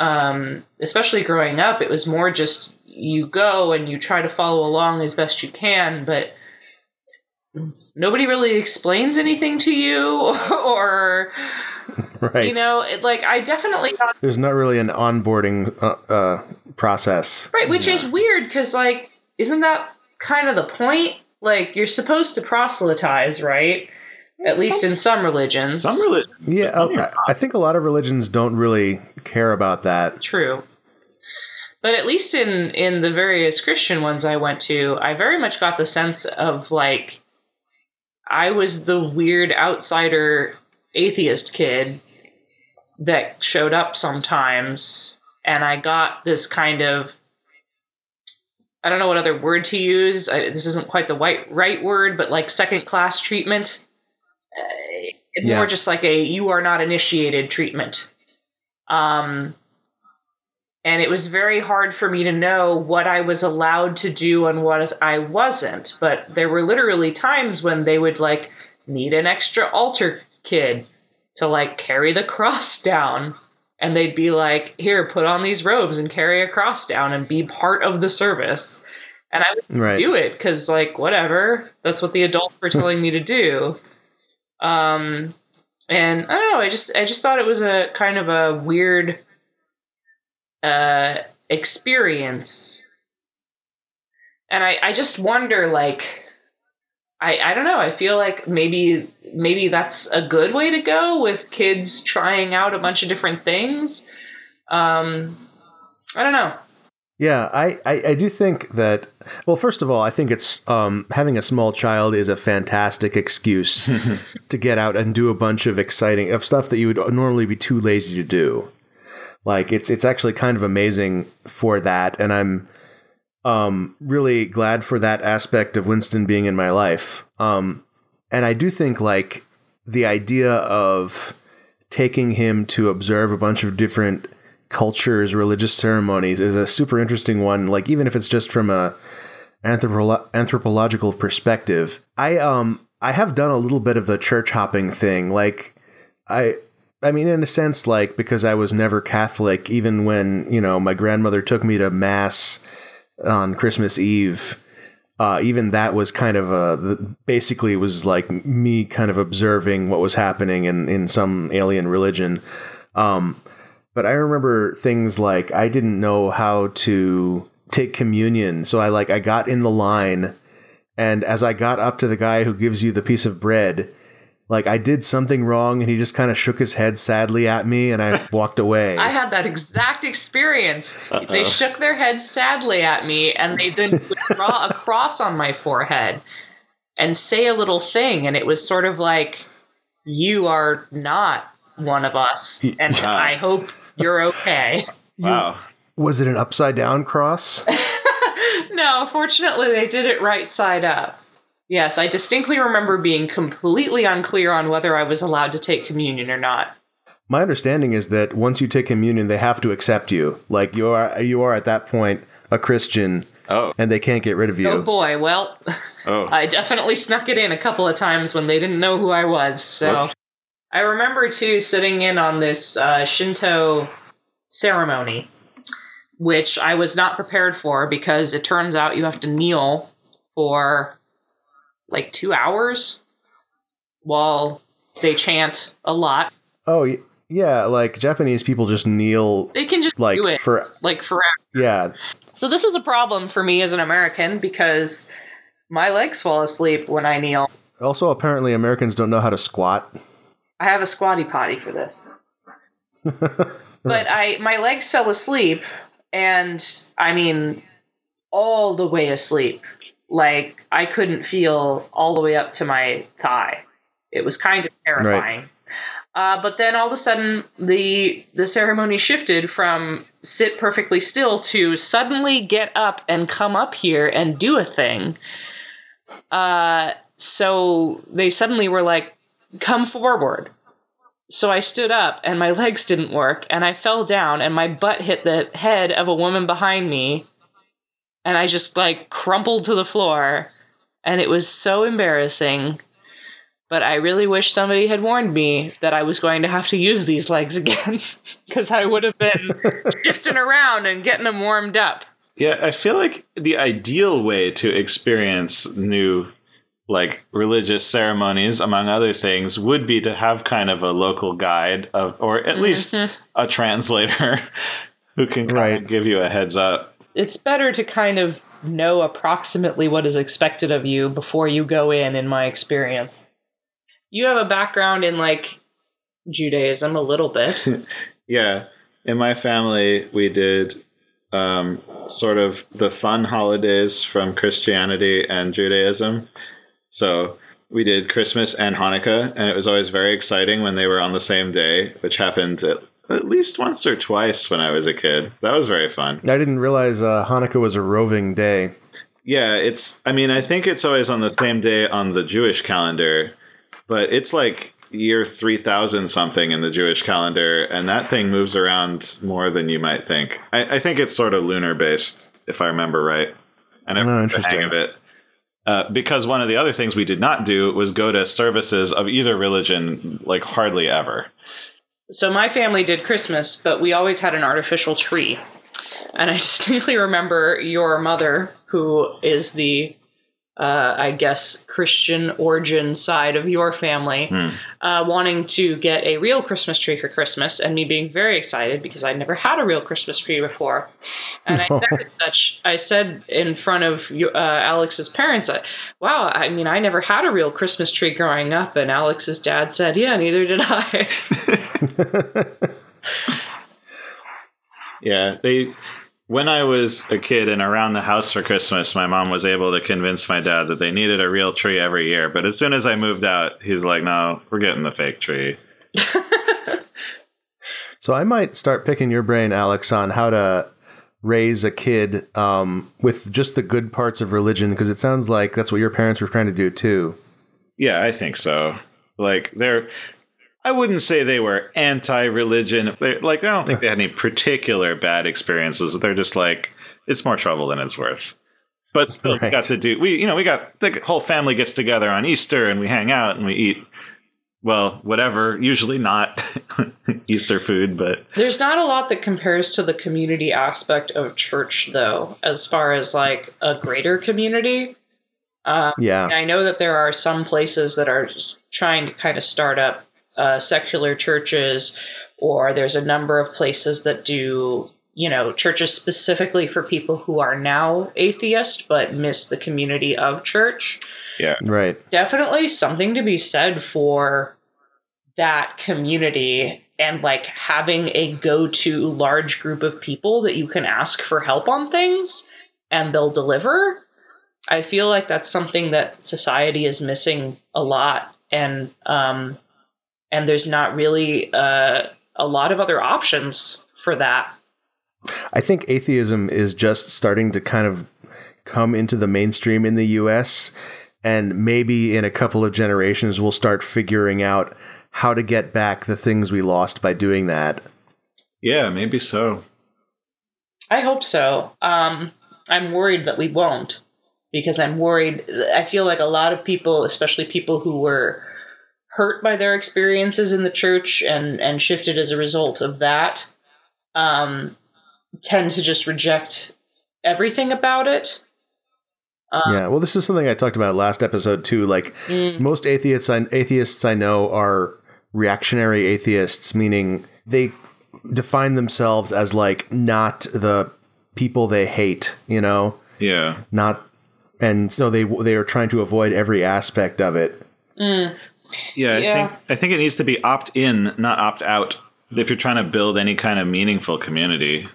Um, especially growing up, it was more just you go and you try to follow along as best you can, but nobody really explains anything to you or Right. you know it, like i definitely got There's not really an onboarding uh, uh, process. right which is weird because like isn't that kind of the point like you're supposed to proselytize right at least in some religions Some religions. Yeah, uh, I- I think a lot of religions don't really care about that. true but at least in in the various christian ones i went to i very much got the sense of like i was the weird outsider atheist kid that showed up sometimes and i got this kind of i don't know what other word to use I, this isn't quite the white right word but like second class treatment uh, it's Yeah. more just like a you are not initiated treatment um and it was very hard for me to know what I was allowed to do and what I wasn't. But there were literally times when they would like need an extra altar kid to like carry the cross down. And they'd be like, here, put on these robes and carry a cross down and be part of the service. And I would Right. do it because, like, whatever. That's what the adults were telling me to do. Um, and I don't know. I just, I just thought it was a kind of a weird uh, experience. And I, I just wonder, like, I, I don't know. I feel like maybe maybe that's a good way to go with kids trying out a bunch of different things. Um, I don't know. Yeah, I, I, I, do think that. Well, first of all, I think it's um, having a small child is a fantastic excuse to get out and do a bunch of exciting of stuff that you would normally be too lazy to do. Like it's it's actually kind of amazing for that, and I'm um, really glad for that aspect of Winston being in my life. Um, and I do think like the idea of taking him to observe a bunch of different cultures, religious ceremonies is a super interesting one. Like even if it's just from a anthropo- anthropological perspective, I um I have done a little bit of the church hopping thing. Like I I mean in a sense like because I was never Catholic even when, you know, my grandmother took me to mass on Christmas Eve. Uh, even that was kind of a basically was like me kind of observing what was happening in in some alien religion. Um, but I remember things like I didn't know how to take communion. So I like I got in the line and as I got up to the guy who gives you the piece of bread, like I did something wrong and he just kind of shook his head sadly at me and I walked away. I had that exact experience. Uh-oh. They uh-huh. shook their head sadly at me and they then draw a cross on my forehead and say a little thing and it was sort of like you are not one of us and I hope you're okay. Wow. Was it an upside down cross? no, fortunately, they did it right side up. Yes, I distinctly remember being completely unclear on whether I was allowed to take communion or not. My understanding is that once you take communion, they have to accept you. Like you are, you are at that point a Christian. Oh. And they can't get rid of you. Oh boy. Well, oh. I definitely snuck it in a couple of times when they didn't know who I was. So Whoops. I remember too sitting in on this uh, Shinto ceremony, which I was not prepared for because it turns out you have to kneel for like two hours while they chant a lot. Oh yeah, like Japanese people just kneel. They can just like do it for like forever. Yeah. So this is a problem for me as an American because my legs fall asleep when I kneel. Also, apparently, Americans don't know how to squat. I have a squatty potty for this. but I my legs fell asleep and I mean all the way asleep. Like I couldn't feel all the way up to my thigh. It was kind of terrifying. Right. Uh, but then all of a sudden the the ceremony shifted from sit perfectly still to suddenly get up and come up here and do a thing. Uh, so they suddenly were like, come forward. So I stood up and my legs didn't work and I fell down and my butt hit the head of a woman behind me and I just like crumpled to the floor and it was so embarrassing. But I really wish somebody had warned me that I was going to have to use these legs again because I would have been shifting around and getting them warmed up. Yeah, I feel like the ideal way to experience new like religious ceremonies, among other things, would be to have kind of a local guide of, or at mm-hmm. least a translator who can right. give you a heads up. It's better to kind of know approximately what is expected of you before you go in, in my experience. You have a background in like Judaism a little bit. yeah. In my family, we did um, sort of the fun holidays from Christianity and Judaism. So we did Christmas and Hanukkah, and it was always very exciting when they were on the same day, which happened at, at least once or twice when I was a kid. That was very fun. I didn't realize uh, Hanukkah was a roving day. Yeah, it's. I mean, I think it's always on the same day on the Jewish calendar, but it's like year 3000 something in the Jewish calendar, and that thing moves around more than you might think. I, I think it's sort of lunar based, if I remember right. And I oh, the hang of it. Uh, because one of the other things we did not do was go to services of either religion, like hardly ever. So my family did Christmas, but we always had an artificial tree. And I distinctly remember your mother, who is the uh, I guess, Christian origin side of your family, hmm. uh, wanting to get a real Christmas tree for Christmas, and me being very excited because I'd never had a real Christmas tree before. And I said such, I said in front of uh, Alex's parents, "Wow, I mean, I never had a real Christmas tree growing up." And Alex's dad said, "Yeah, neither did I." yeah, they when I was a kid and around the house for Christmas, my mom was able to convince my dad that they needed a real tree every year. But as soon as I moved out, he's like, "No, we're getting the fake tree." So I might start picking your brain, Alex, on how to raise a kid um, with just the good parts of religion, because it sounds like that's what your parents were trying to do too. Yeah, I think so. Like they're I wouldn't say they were anti-religion. They're, like I don't think they had any particular bad experiences. They're just like it's more trouble than it's worth. But still, we Right. got to do. We you know we got the whole family gets together on Easter and we hang out and we eat. Well, whatever. Usually not Easter food, but There's not a lot that compares to the community aspect of church, though, as far as like a greater community. Um, Yeah. I know that there are some places that are trying to kind of start up uh, secular churches, or there's a number of places that do, you know, churches specifically for people who are now atheist but miss the community of church. yeah, Right. Definitely something to be said for that community and like having a go to large group of people that you can ask for help on things and they'll deliver. I feel like that's something that society is missing a lot, and um, and there's not really uh, a lot of other options for that. I think atheism is just starting to kind of come into the mainstream in the US. And maybe in a couple of generations, we'll start figuring out how to get back the things we lost by doing that. yeah, maybe so. I hope so. Um, I'm worried that we won't because I'm worried. I feel like a lot of people, especially people who were hurt by their experiences in the church and and shifted as a result of that, um, tend to just reject everything about it. Um, yeah. Well, this is something I talked about last episode too. Like mm, most atheists, I, atheists I know are reactionary atheists, meaning they define themselves as like not the people they hate. You know, Yeah, not, and so they they are trying to avoid every aspect of it. mm. Yeah. I think I think it needs to be opt in, not opt out. If you're trying to build any kind of meaningful community.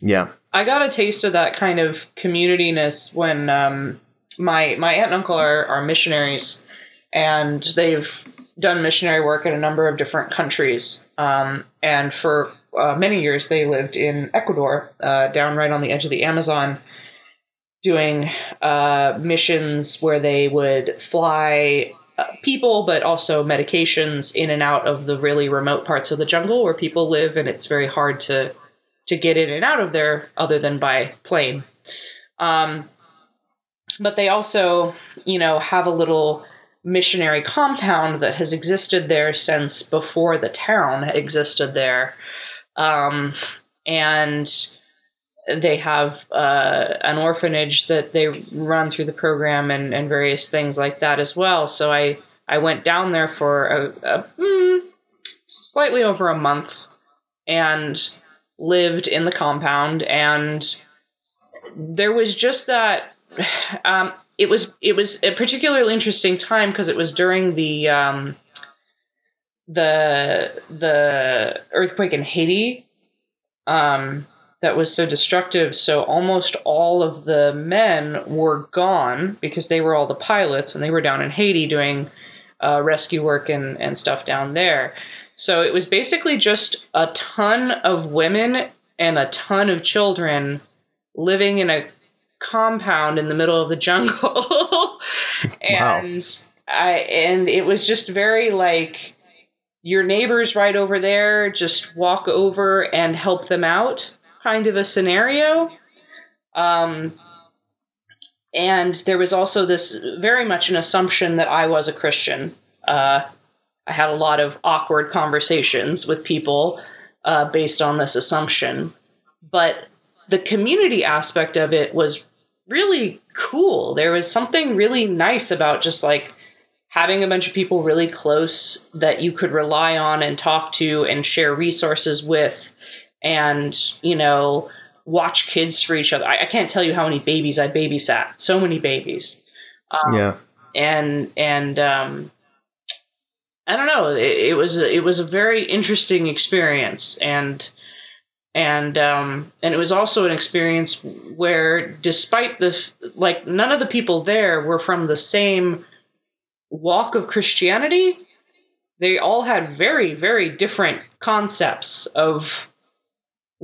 Yeah. I got a taste of that kind of communityness when um, my my aunt and uncle are, are missionaries, and they've done missionary work in a number of different countries. Um, and for uh, many years, they lived in Ecuador, uh, down right on the edge of the Amazon, doing uh, missions where they would fly. People, but also medications in and out of the really remote parts of the jungle where people live, and it's very hard to to get in and out of there other than by plane. Um, but they also, you know, have a little missionary compound that has existed there since before the town existed there. Um, and they have uh, an orphanage that they run through the program and, and various things like that as well. So I, I went down there for a, a mm, slightly over a month and lived in the compound and there was just that um, it was it was a particularly interesting time because it was during the um, the the earthquake in Haiti um, that was so destructive so almost all of the men were gone because they were all the pilots and they were down in Haiti doing uh, rescue work and, and stuff down there. So it was basically just a ton of women and a ton of children living in a compound in the middle of the jungle. and I and it was just very like your neighbors right over there, just walk over and help them out kind of a scenario. Um and there was also this very much an assumption that I was a Christian. Uh, I had a lot of awkward conversations with people uh, based on this assumption. But the community aspect of it was really cool. There was something really nice about just like having a bunch of people really close that you could rely on and talk to and share resources with and, you know, watch kids for each other. I, I can't tell you how many babies I babysat. So many babies. Um, yeah. and and um, I don't know. It, it was it was a very interesting experience, and and um, and it was also an experience where, despite the like, none of the people there were from the same walk of Christianity. They all had very, very different concepts of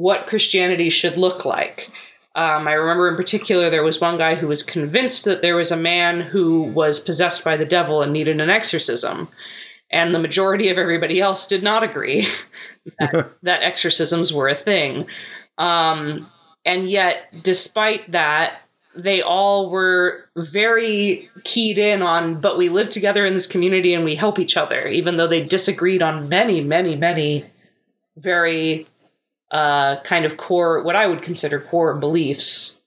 what Christianity should look like. Um, I remember in particular there was one guy who was convinced that there was a man who was possessed by the devil and needed an exorcism and the majority of everybody else did not agree that, that exorcisms were a thing. Um, and yet, despite that, they all were very keyed in on, but we live together in this community and we help each other, even though they disagreed on many, many, many very uh, kind of core, what I would consider core beliefs.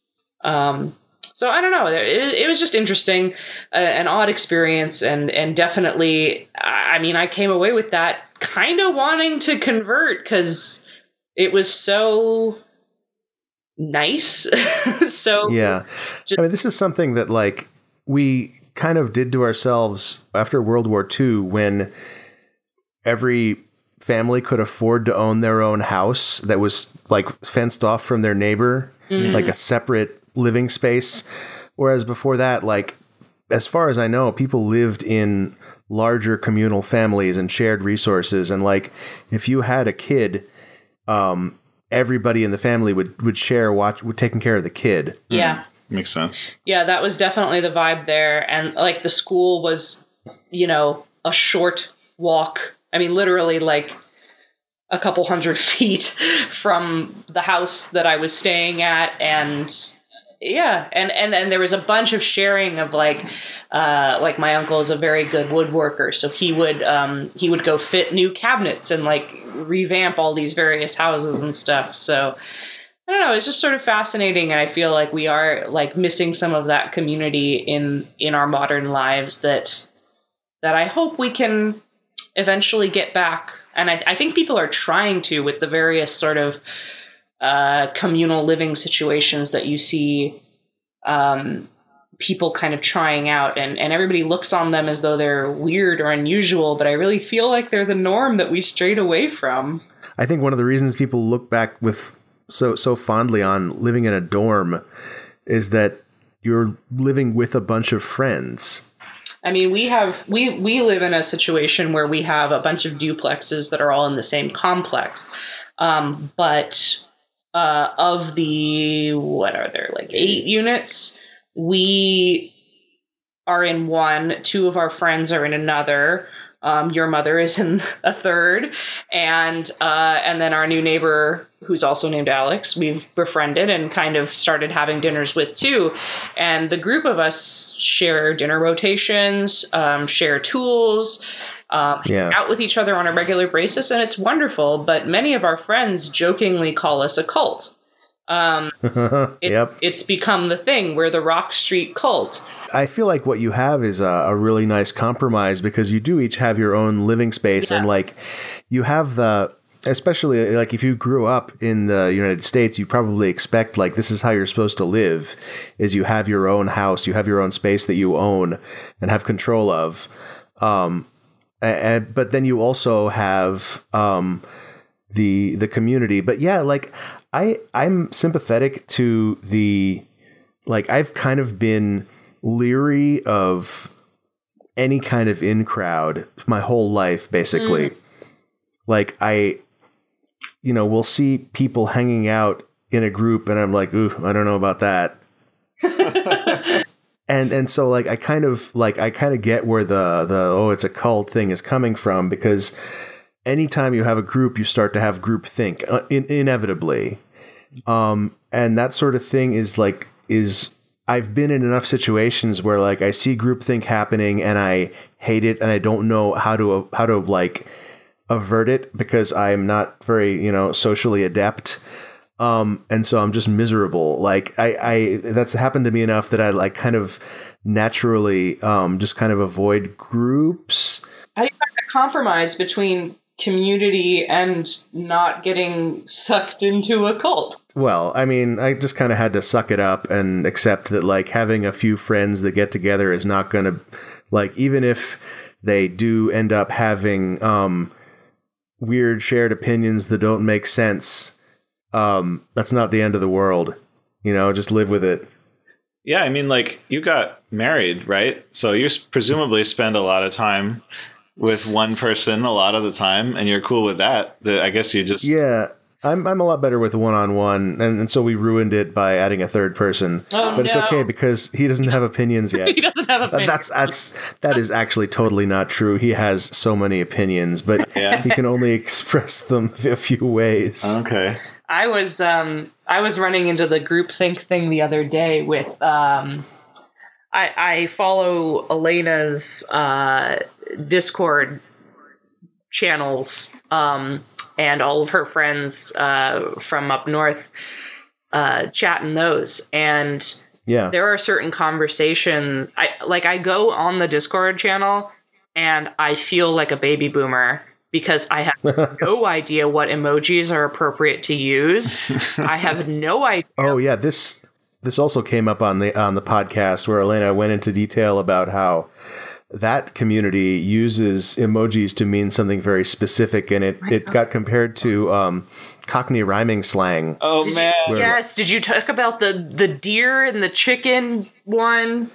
Um, so I don't know. It, it was just interesting, uh, an odd experience, and and definitely, I mean, I came away with that kind of wanting to convert because it was so nice. so yeah, just, I mean, this is something that like we kind of did to ourselves after World War II when every family could afford to own their own house that was like fenced off from their neighbor, mm-hmm. like a separate living space. Whereas before that, like, as far as I know, people lived in larger communal families and shared resources. And like, if you had a kid, um, everybody in the family would, would share watch, would taking care of the kid. Yeah. Mm. Makes sense. Yeah, that was definitely the vibe there. And like the school was, you know, a short walk. I mean, literally like a couple hundred feet from the house that I was staying at. And yeah and and and there was a bunch of sharing of like uh like my uncle is a very good woodworker so he would um he would go fit new cabinets and like revamp all these various houses and stuff so I don't know. It's just sort of fascinating, and I feel like we are like missing some of that community in in our modern lives that that I hope we can eventually get back. And I, I think people are trying to with the various sort of uh, communal living situations that you see um, people kind of trying out and, and everybody looks on them as though they're weird or unusual but i really feel like they're the norm that we strayed away from i think one of the reasons people look back with so so fondly on living in a dorm is that you're living with a bunch of friends I mean, we have we we live in a situation where we have a bunch of duplexes that are all in the same complex, um, but uh, of the what are there like eight units? We are in one two of our friends are in another um, your mother is in a third and uh, and then our new neighbor who's also named alex we've befriended and kind of started having dinners with too and the group of us share dinner rotations um, share tools um, yeah. out with each other on a regular basis, and it's wonderful. But many of our friends jokingly call us a cult. Um, it, yep. It's become the thing. We're the Rock Street cult. I feel like what you have is a, a really nice compromise because you do each have your own living space, yeah. and like you have the especially like if you grew up in the United States, you probably expect like this is how you're supposed to live is you have your own house, you have your own space that you own and have control of. Um, and, but then you also have um, the the community. But yeah, like I I'm sympathetic to the like I've kind of been leery of any kind of in crowd my whole life basically. Mm. Like I you know, we'll see people hanging out in a group and I'm like, "Ooh, I don't know about that." and and so like I kind of like I kind of get where the the oh it's a cult thing is coming from because anytime you have a group you start to have group think uh, in, inevitably um and that sort of thing is like is I've been in enough situations where like I see groupthink happening and I hate it and I don't know how to how to like avert it because I'm not very you know socially adept um, and so I'm just miserable. Like I, I, that's happened to me enough that I like kind of naturally, um, just kind of avoid groups. How do you find the compromise between community and not getting sucked into a cult? Well, I mean, I just kind of had to suck it up and accept that like having a few friends that get together is not going to like even if they do end up having um weird shared opinions that don't make sense um, that's not the end of the world. You know, just live with it. Yeah, I mean, like you got married, right? So you presumably spend a lot of time with one person a lot of the time, and you're cool with that. The, I guess you just Yeah, I'm I'm a lot better with one on one, and and so we ruined it by adding a third person. Oh, but it's okay because he doesn't have opinions yet. he doesn't have a Uh, That's that's that is actually totally not true. He has so many opinions, but Yeah. he can only express them a few ways. okay. I was um I was running into the group think thing the other day with um I I follow Elena's uh Discord channels um and all of her friends uh from up north uh chat in those and Yeah, there are certain conversations I like I go on the Discord channel and I feel like a baby boomer because I have no idea what emojis are appropriate to use. I have no idea. Oh yeah, this this also came up on the on the podcast where Elena went into detail about how that community uses emojis to mean something very specific, and it, it got compared to um, Cockney rhyming slang. Oh Did man. you, yes, did you talk about the the deer and the chicken one?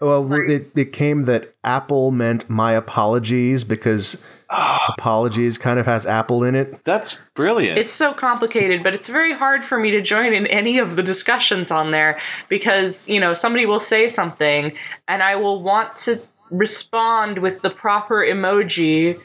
Well, it, it came that Apple meant my apologies because apologies kind of has Apple in it. That's brilliant. It's so complicated, but it's very hard for me to join in any of the discussions on there because, you know, somebody will say something and I will want to respond with the proper emoji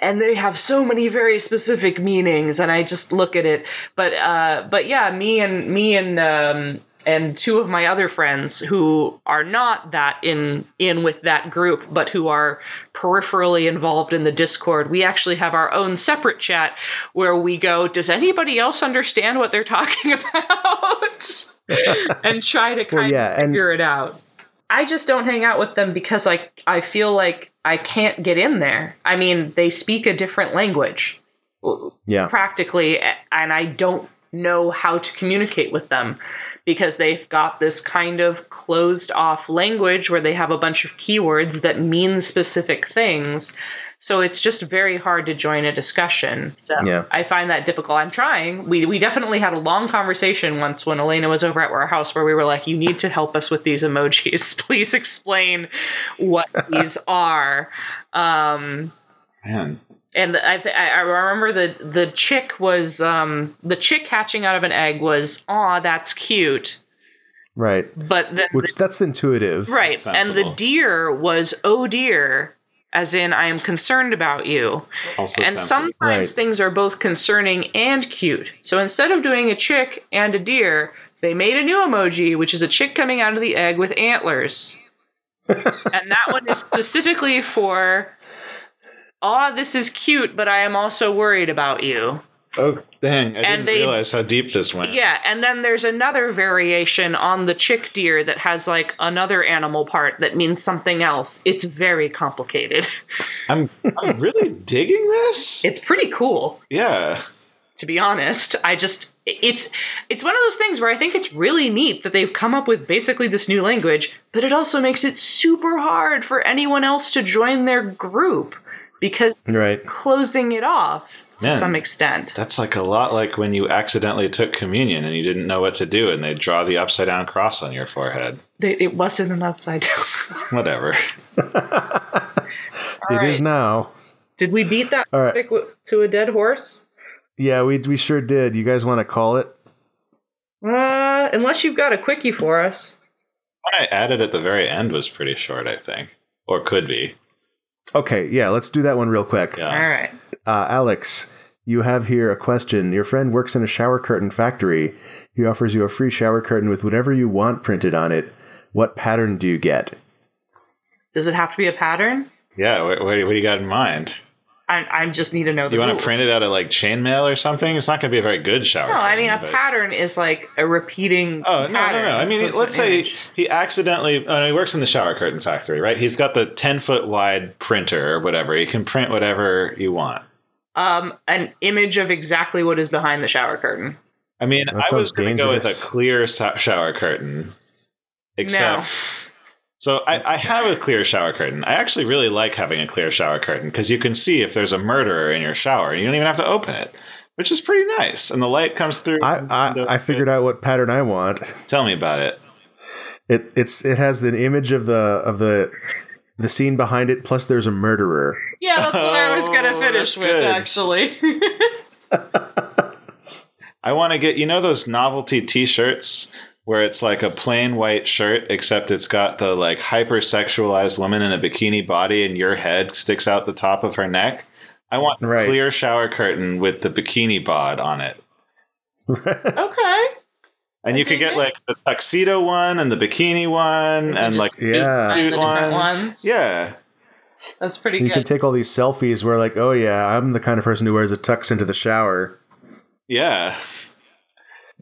and they have so many very specific meanings and I just look at it. But uh but yeah, me and me and um and two of my other friends who are not that in in with that group but who are peripherally involved in the discord we actually have our own separate chat where we go does anybody else understand what they're talking about and try to kind Well, yeah, of and- figure it out i just don't hang out with them because i i feel like i can't get in there i mean they speak a different language Yeah, practically and I don't know how to communicate with them because they've got this kind of closed off language where they have a bunch of keywords that mean specific things. So it's just very hard to join a discussion. So Yeah. I find that difficult. I'm trying. We we definitely had a long conversation once when Elena was over at our house where we were like, "You need to help us with these emojis. Please explain what these are." Um, man. and I, th- I I remember the the chick was um the chick hatching out of an egg was aw that's cute right. but the, Which that's intuitive. right and the deer was oh dear as in I am concerned about you. Also and sometimes Right. things are both concerning and cute. So instead of doing a chick and a deer they made a new emoji which is a chick coming out of the egg with antlers. And that one is specifically for aw this is cute but I am also worried about you Oh dang! I And didn't they- realize how deep this went. Yeah, and then there's another variation on the chick deer that has like another animal part that means something else. It's very complicated. I'm I'm really digging this. It's pretty cool, Yeah. to be honest. I just it's it's one of those things where I think it's really neat that they've come up with basically this new language, but it also makes it super hard for anyone else to join their group because Right. closing it off to Man. some extent. That's like a lot like when you accidentally took communion and you didn't know what to do and they draw the upside down cross on your forehead. They, it wasn't an upside down. Whatever. It is right. now. Did we beat that All right. topic w- to a dead horse? Yeah, we we sure did. You guys want to call it? Uh, unless you've got a quickie for us. What I added at the very end was pretty short, I think. Or could be. Okay, yeah, let's do that one real quick. Yeah. All right. Uh, Alex, you have here a question. Your friend works in a shower curtain factory. He offers you a free shower curtain with whatever you want printed on it. What pattern do you get? Does it have to be a pattern? Yeah, what, what, do you got in mind? I, I just need to know the You want rules. to print it out of like chainmail or something? It's not going to be a very good shower. No, I mean a but- pattern is like a repeating. Oh no, no, pattern no! I as mean, opposed let's say image. he accidentally. Oh, no, he works in the shower curtain factory, right? He's got the ten foot wide printer or whatever. He can print whatever you want. um an image of exactly what is behind the shower curtain. I mean, That I was sounds going to go with a clear so- shower curtain, except. no. So I, I have a clear shower curtain. I actually really like having a clear shower curtain because you can see if there's a murderer in your shower. You don't even have to open it. which is pretty nice. And the light comes through. I I, I figured out what pattern I want. Tell me about it. It it's it has the image of the of the the scene behind it. Plus, there's a murderer. Yeah, that's what I was gonna Oh, finish that's with, good. actually. I want to get you know those novelty T-shirts where it's like a plain white shirt except it's got the like hypersexualized woman in a bikini body and your head sticks out the top of her neck. I want the Right. clear shower curtain with the bikini bod on it. okay. And you could get it. like the tuxedo one and the bikini one and like Yeah. the suit different one. ones. Yeah. That's pretty good. You can take all these selfies where, like, oh yeah, I'm the kind of person who wears a tux into the shower. Yeah.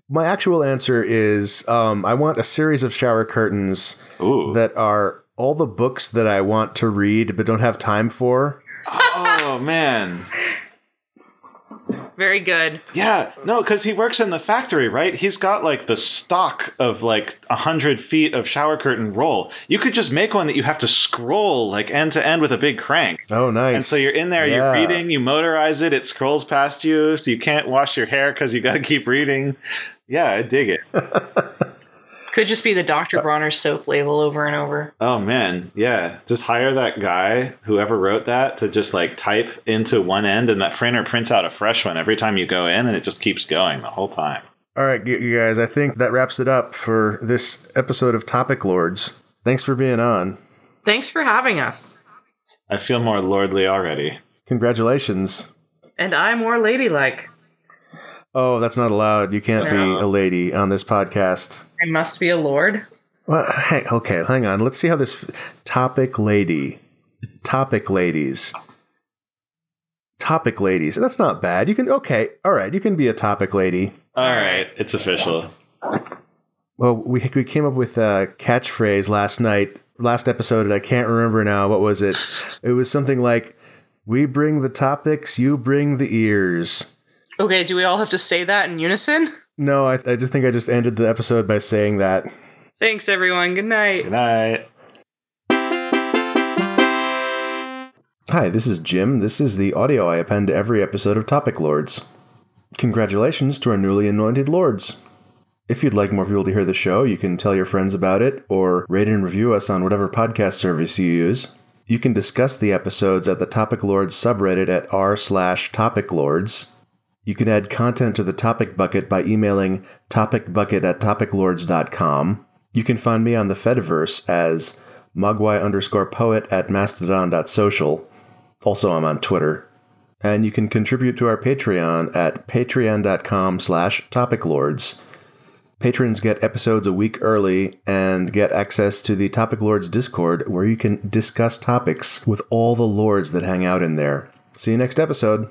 My actual answer is um, I want a series of shower curtains Ooh. that are all the books that I want to read but don't have time for. oh man. Very good. Yeah, no, because he works in the factory, right? He's got like the stock of like a hundred feet of shower curtain roll. You could just make one that you have to scroll like end to end with a big crank. Oh, nice. And so you're in there, Yeah. you're reading, you motorize it, it scrolls past you, so you can't wash your hair because you got to keep reading. Yeah, I dig it. Could just be the Dr. Uh, Bronner soap label over and over. Oh man, yeah. Just hire that guy, whoever wrote that, to just like type into one end, and that printer prints out a fresh one every time you go in, and it just keeps going the whole time. All right, you you guys, I think that wraps it up for this episode of Topic Lords. Thanks for being on. Thanks for having us. I feel more lordly already. Congratulations. And I'm more ladylike. Oh, that's not allowed. You can't be a lady on this podcast. I must be a lord. Well, hang, okay, hang on. Let's see how this topic lady, topic ladies, topic ladies. That's not bad. You can okay, all right. You can be a topic lady. All right, it's official. Well, we we came up with a catchphrase last night, last episode, and I can't remember now. What was it? It was something like, "We bring the topics, you bring the ears." Okay, do we all have to say that in unison? No, I, I just think I just ended the episode by saying that. Thanks, everyone. Good night. Good night. Hi, this is Jim. This is the audio I append to every episode of Topic Lords. Congratulations to our newly anointed lords. If you'd like more people to hear the show, you can tell your friends about it or rate and review us on whatever podcast service you use. You can discuss the episodes at the Topic Lords subreddit at r slash Topic Lords. You can add content to the topic bucket by emailing topicbucket at topiclords.com. You can find me on the Fediverse as mogwai underscore poet at mastodon.social. Also, I'm on Twitter. And you can contribute to our Patreon at patreon.com slash topiclords. Patrons get episodes a week early and get access to the Topic Lords Discord where you can discuss topics with all the lords that hang out in there. See you next episode.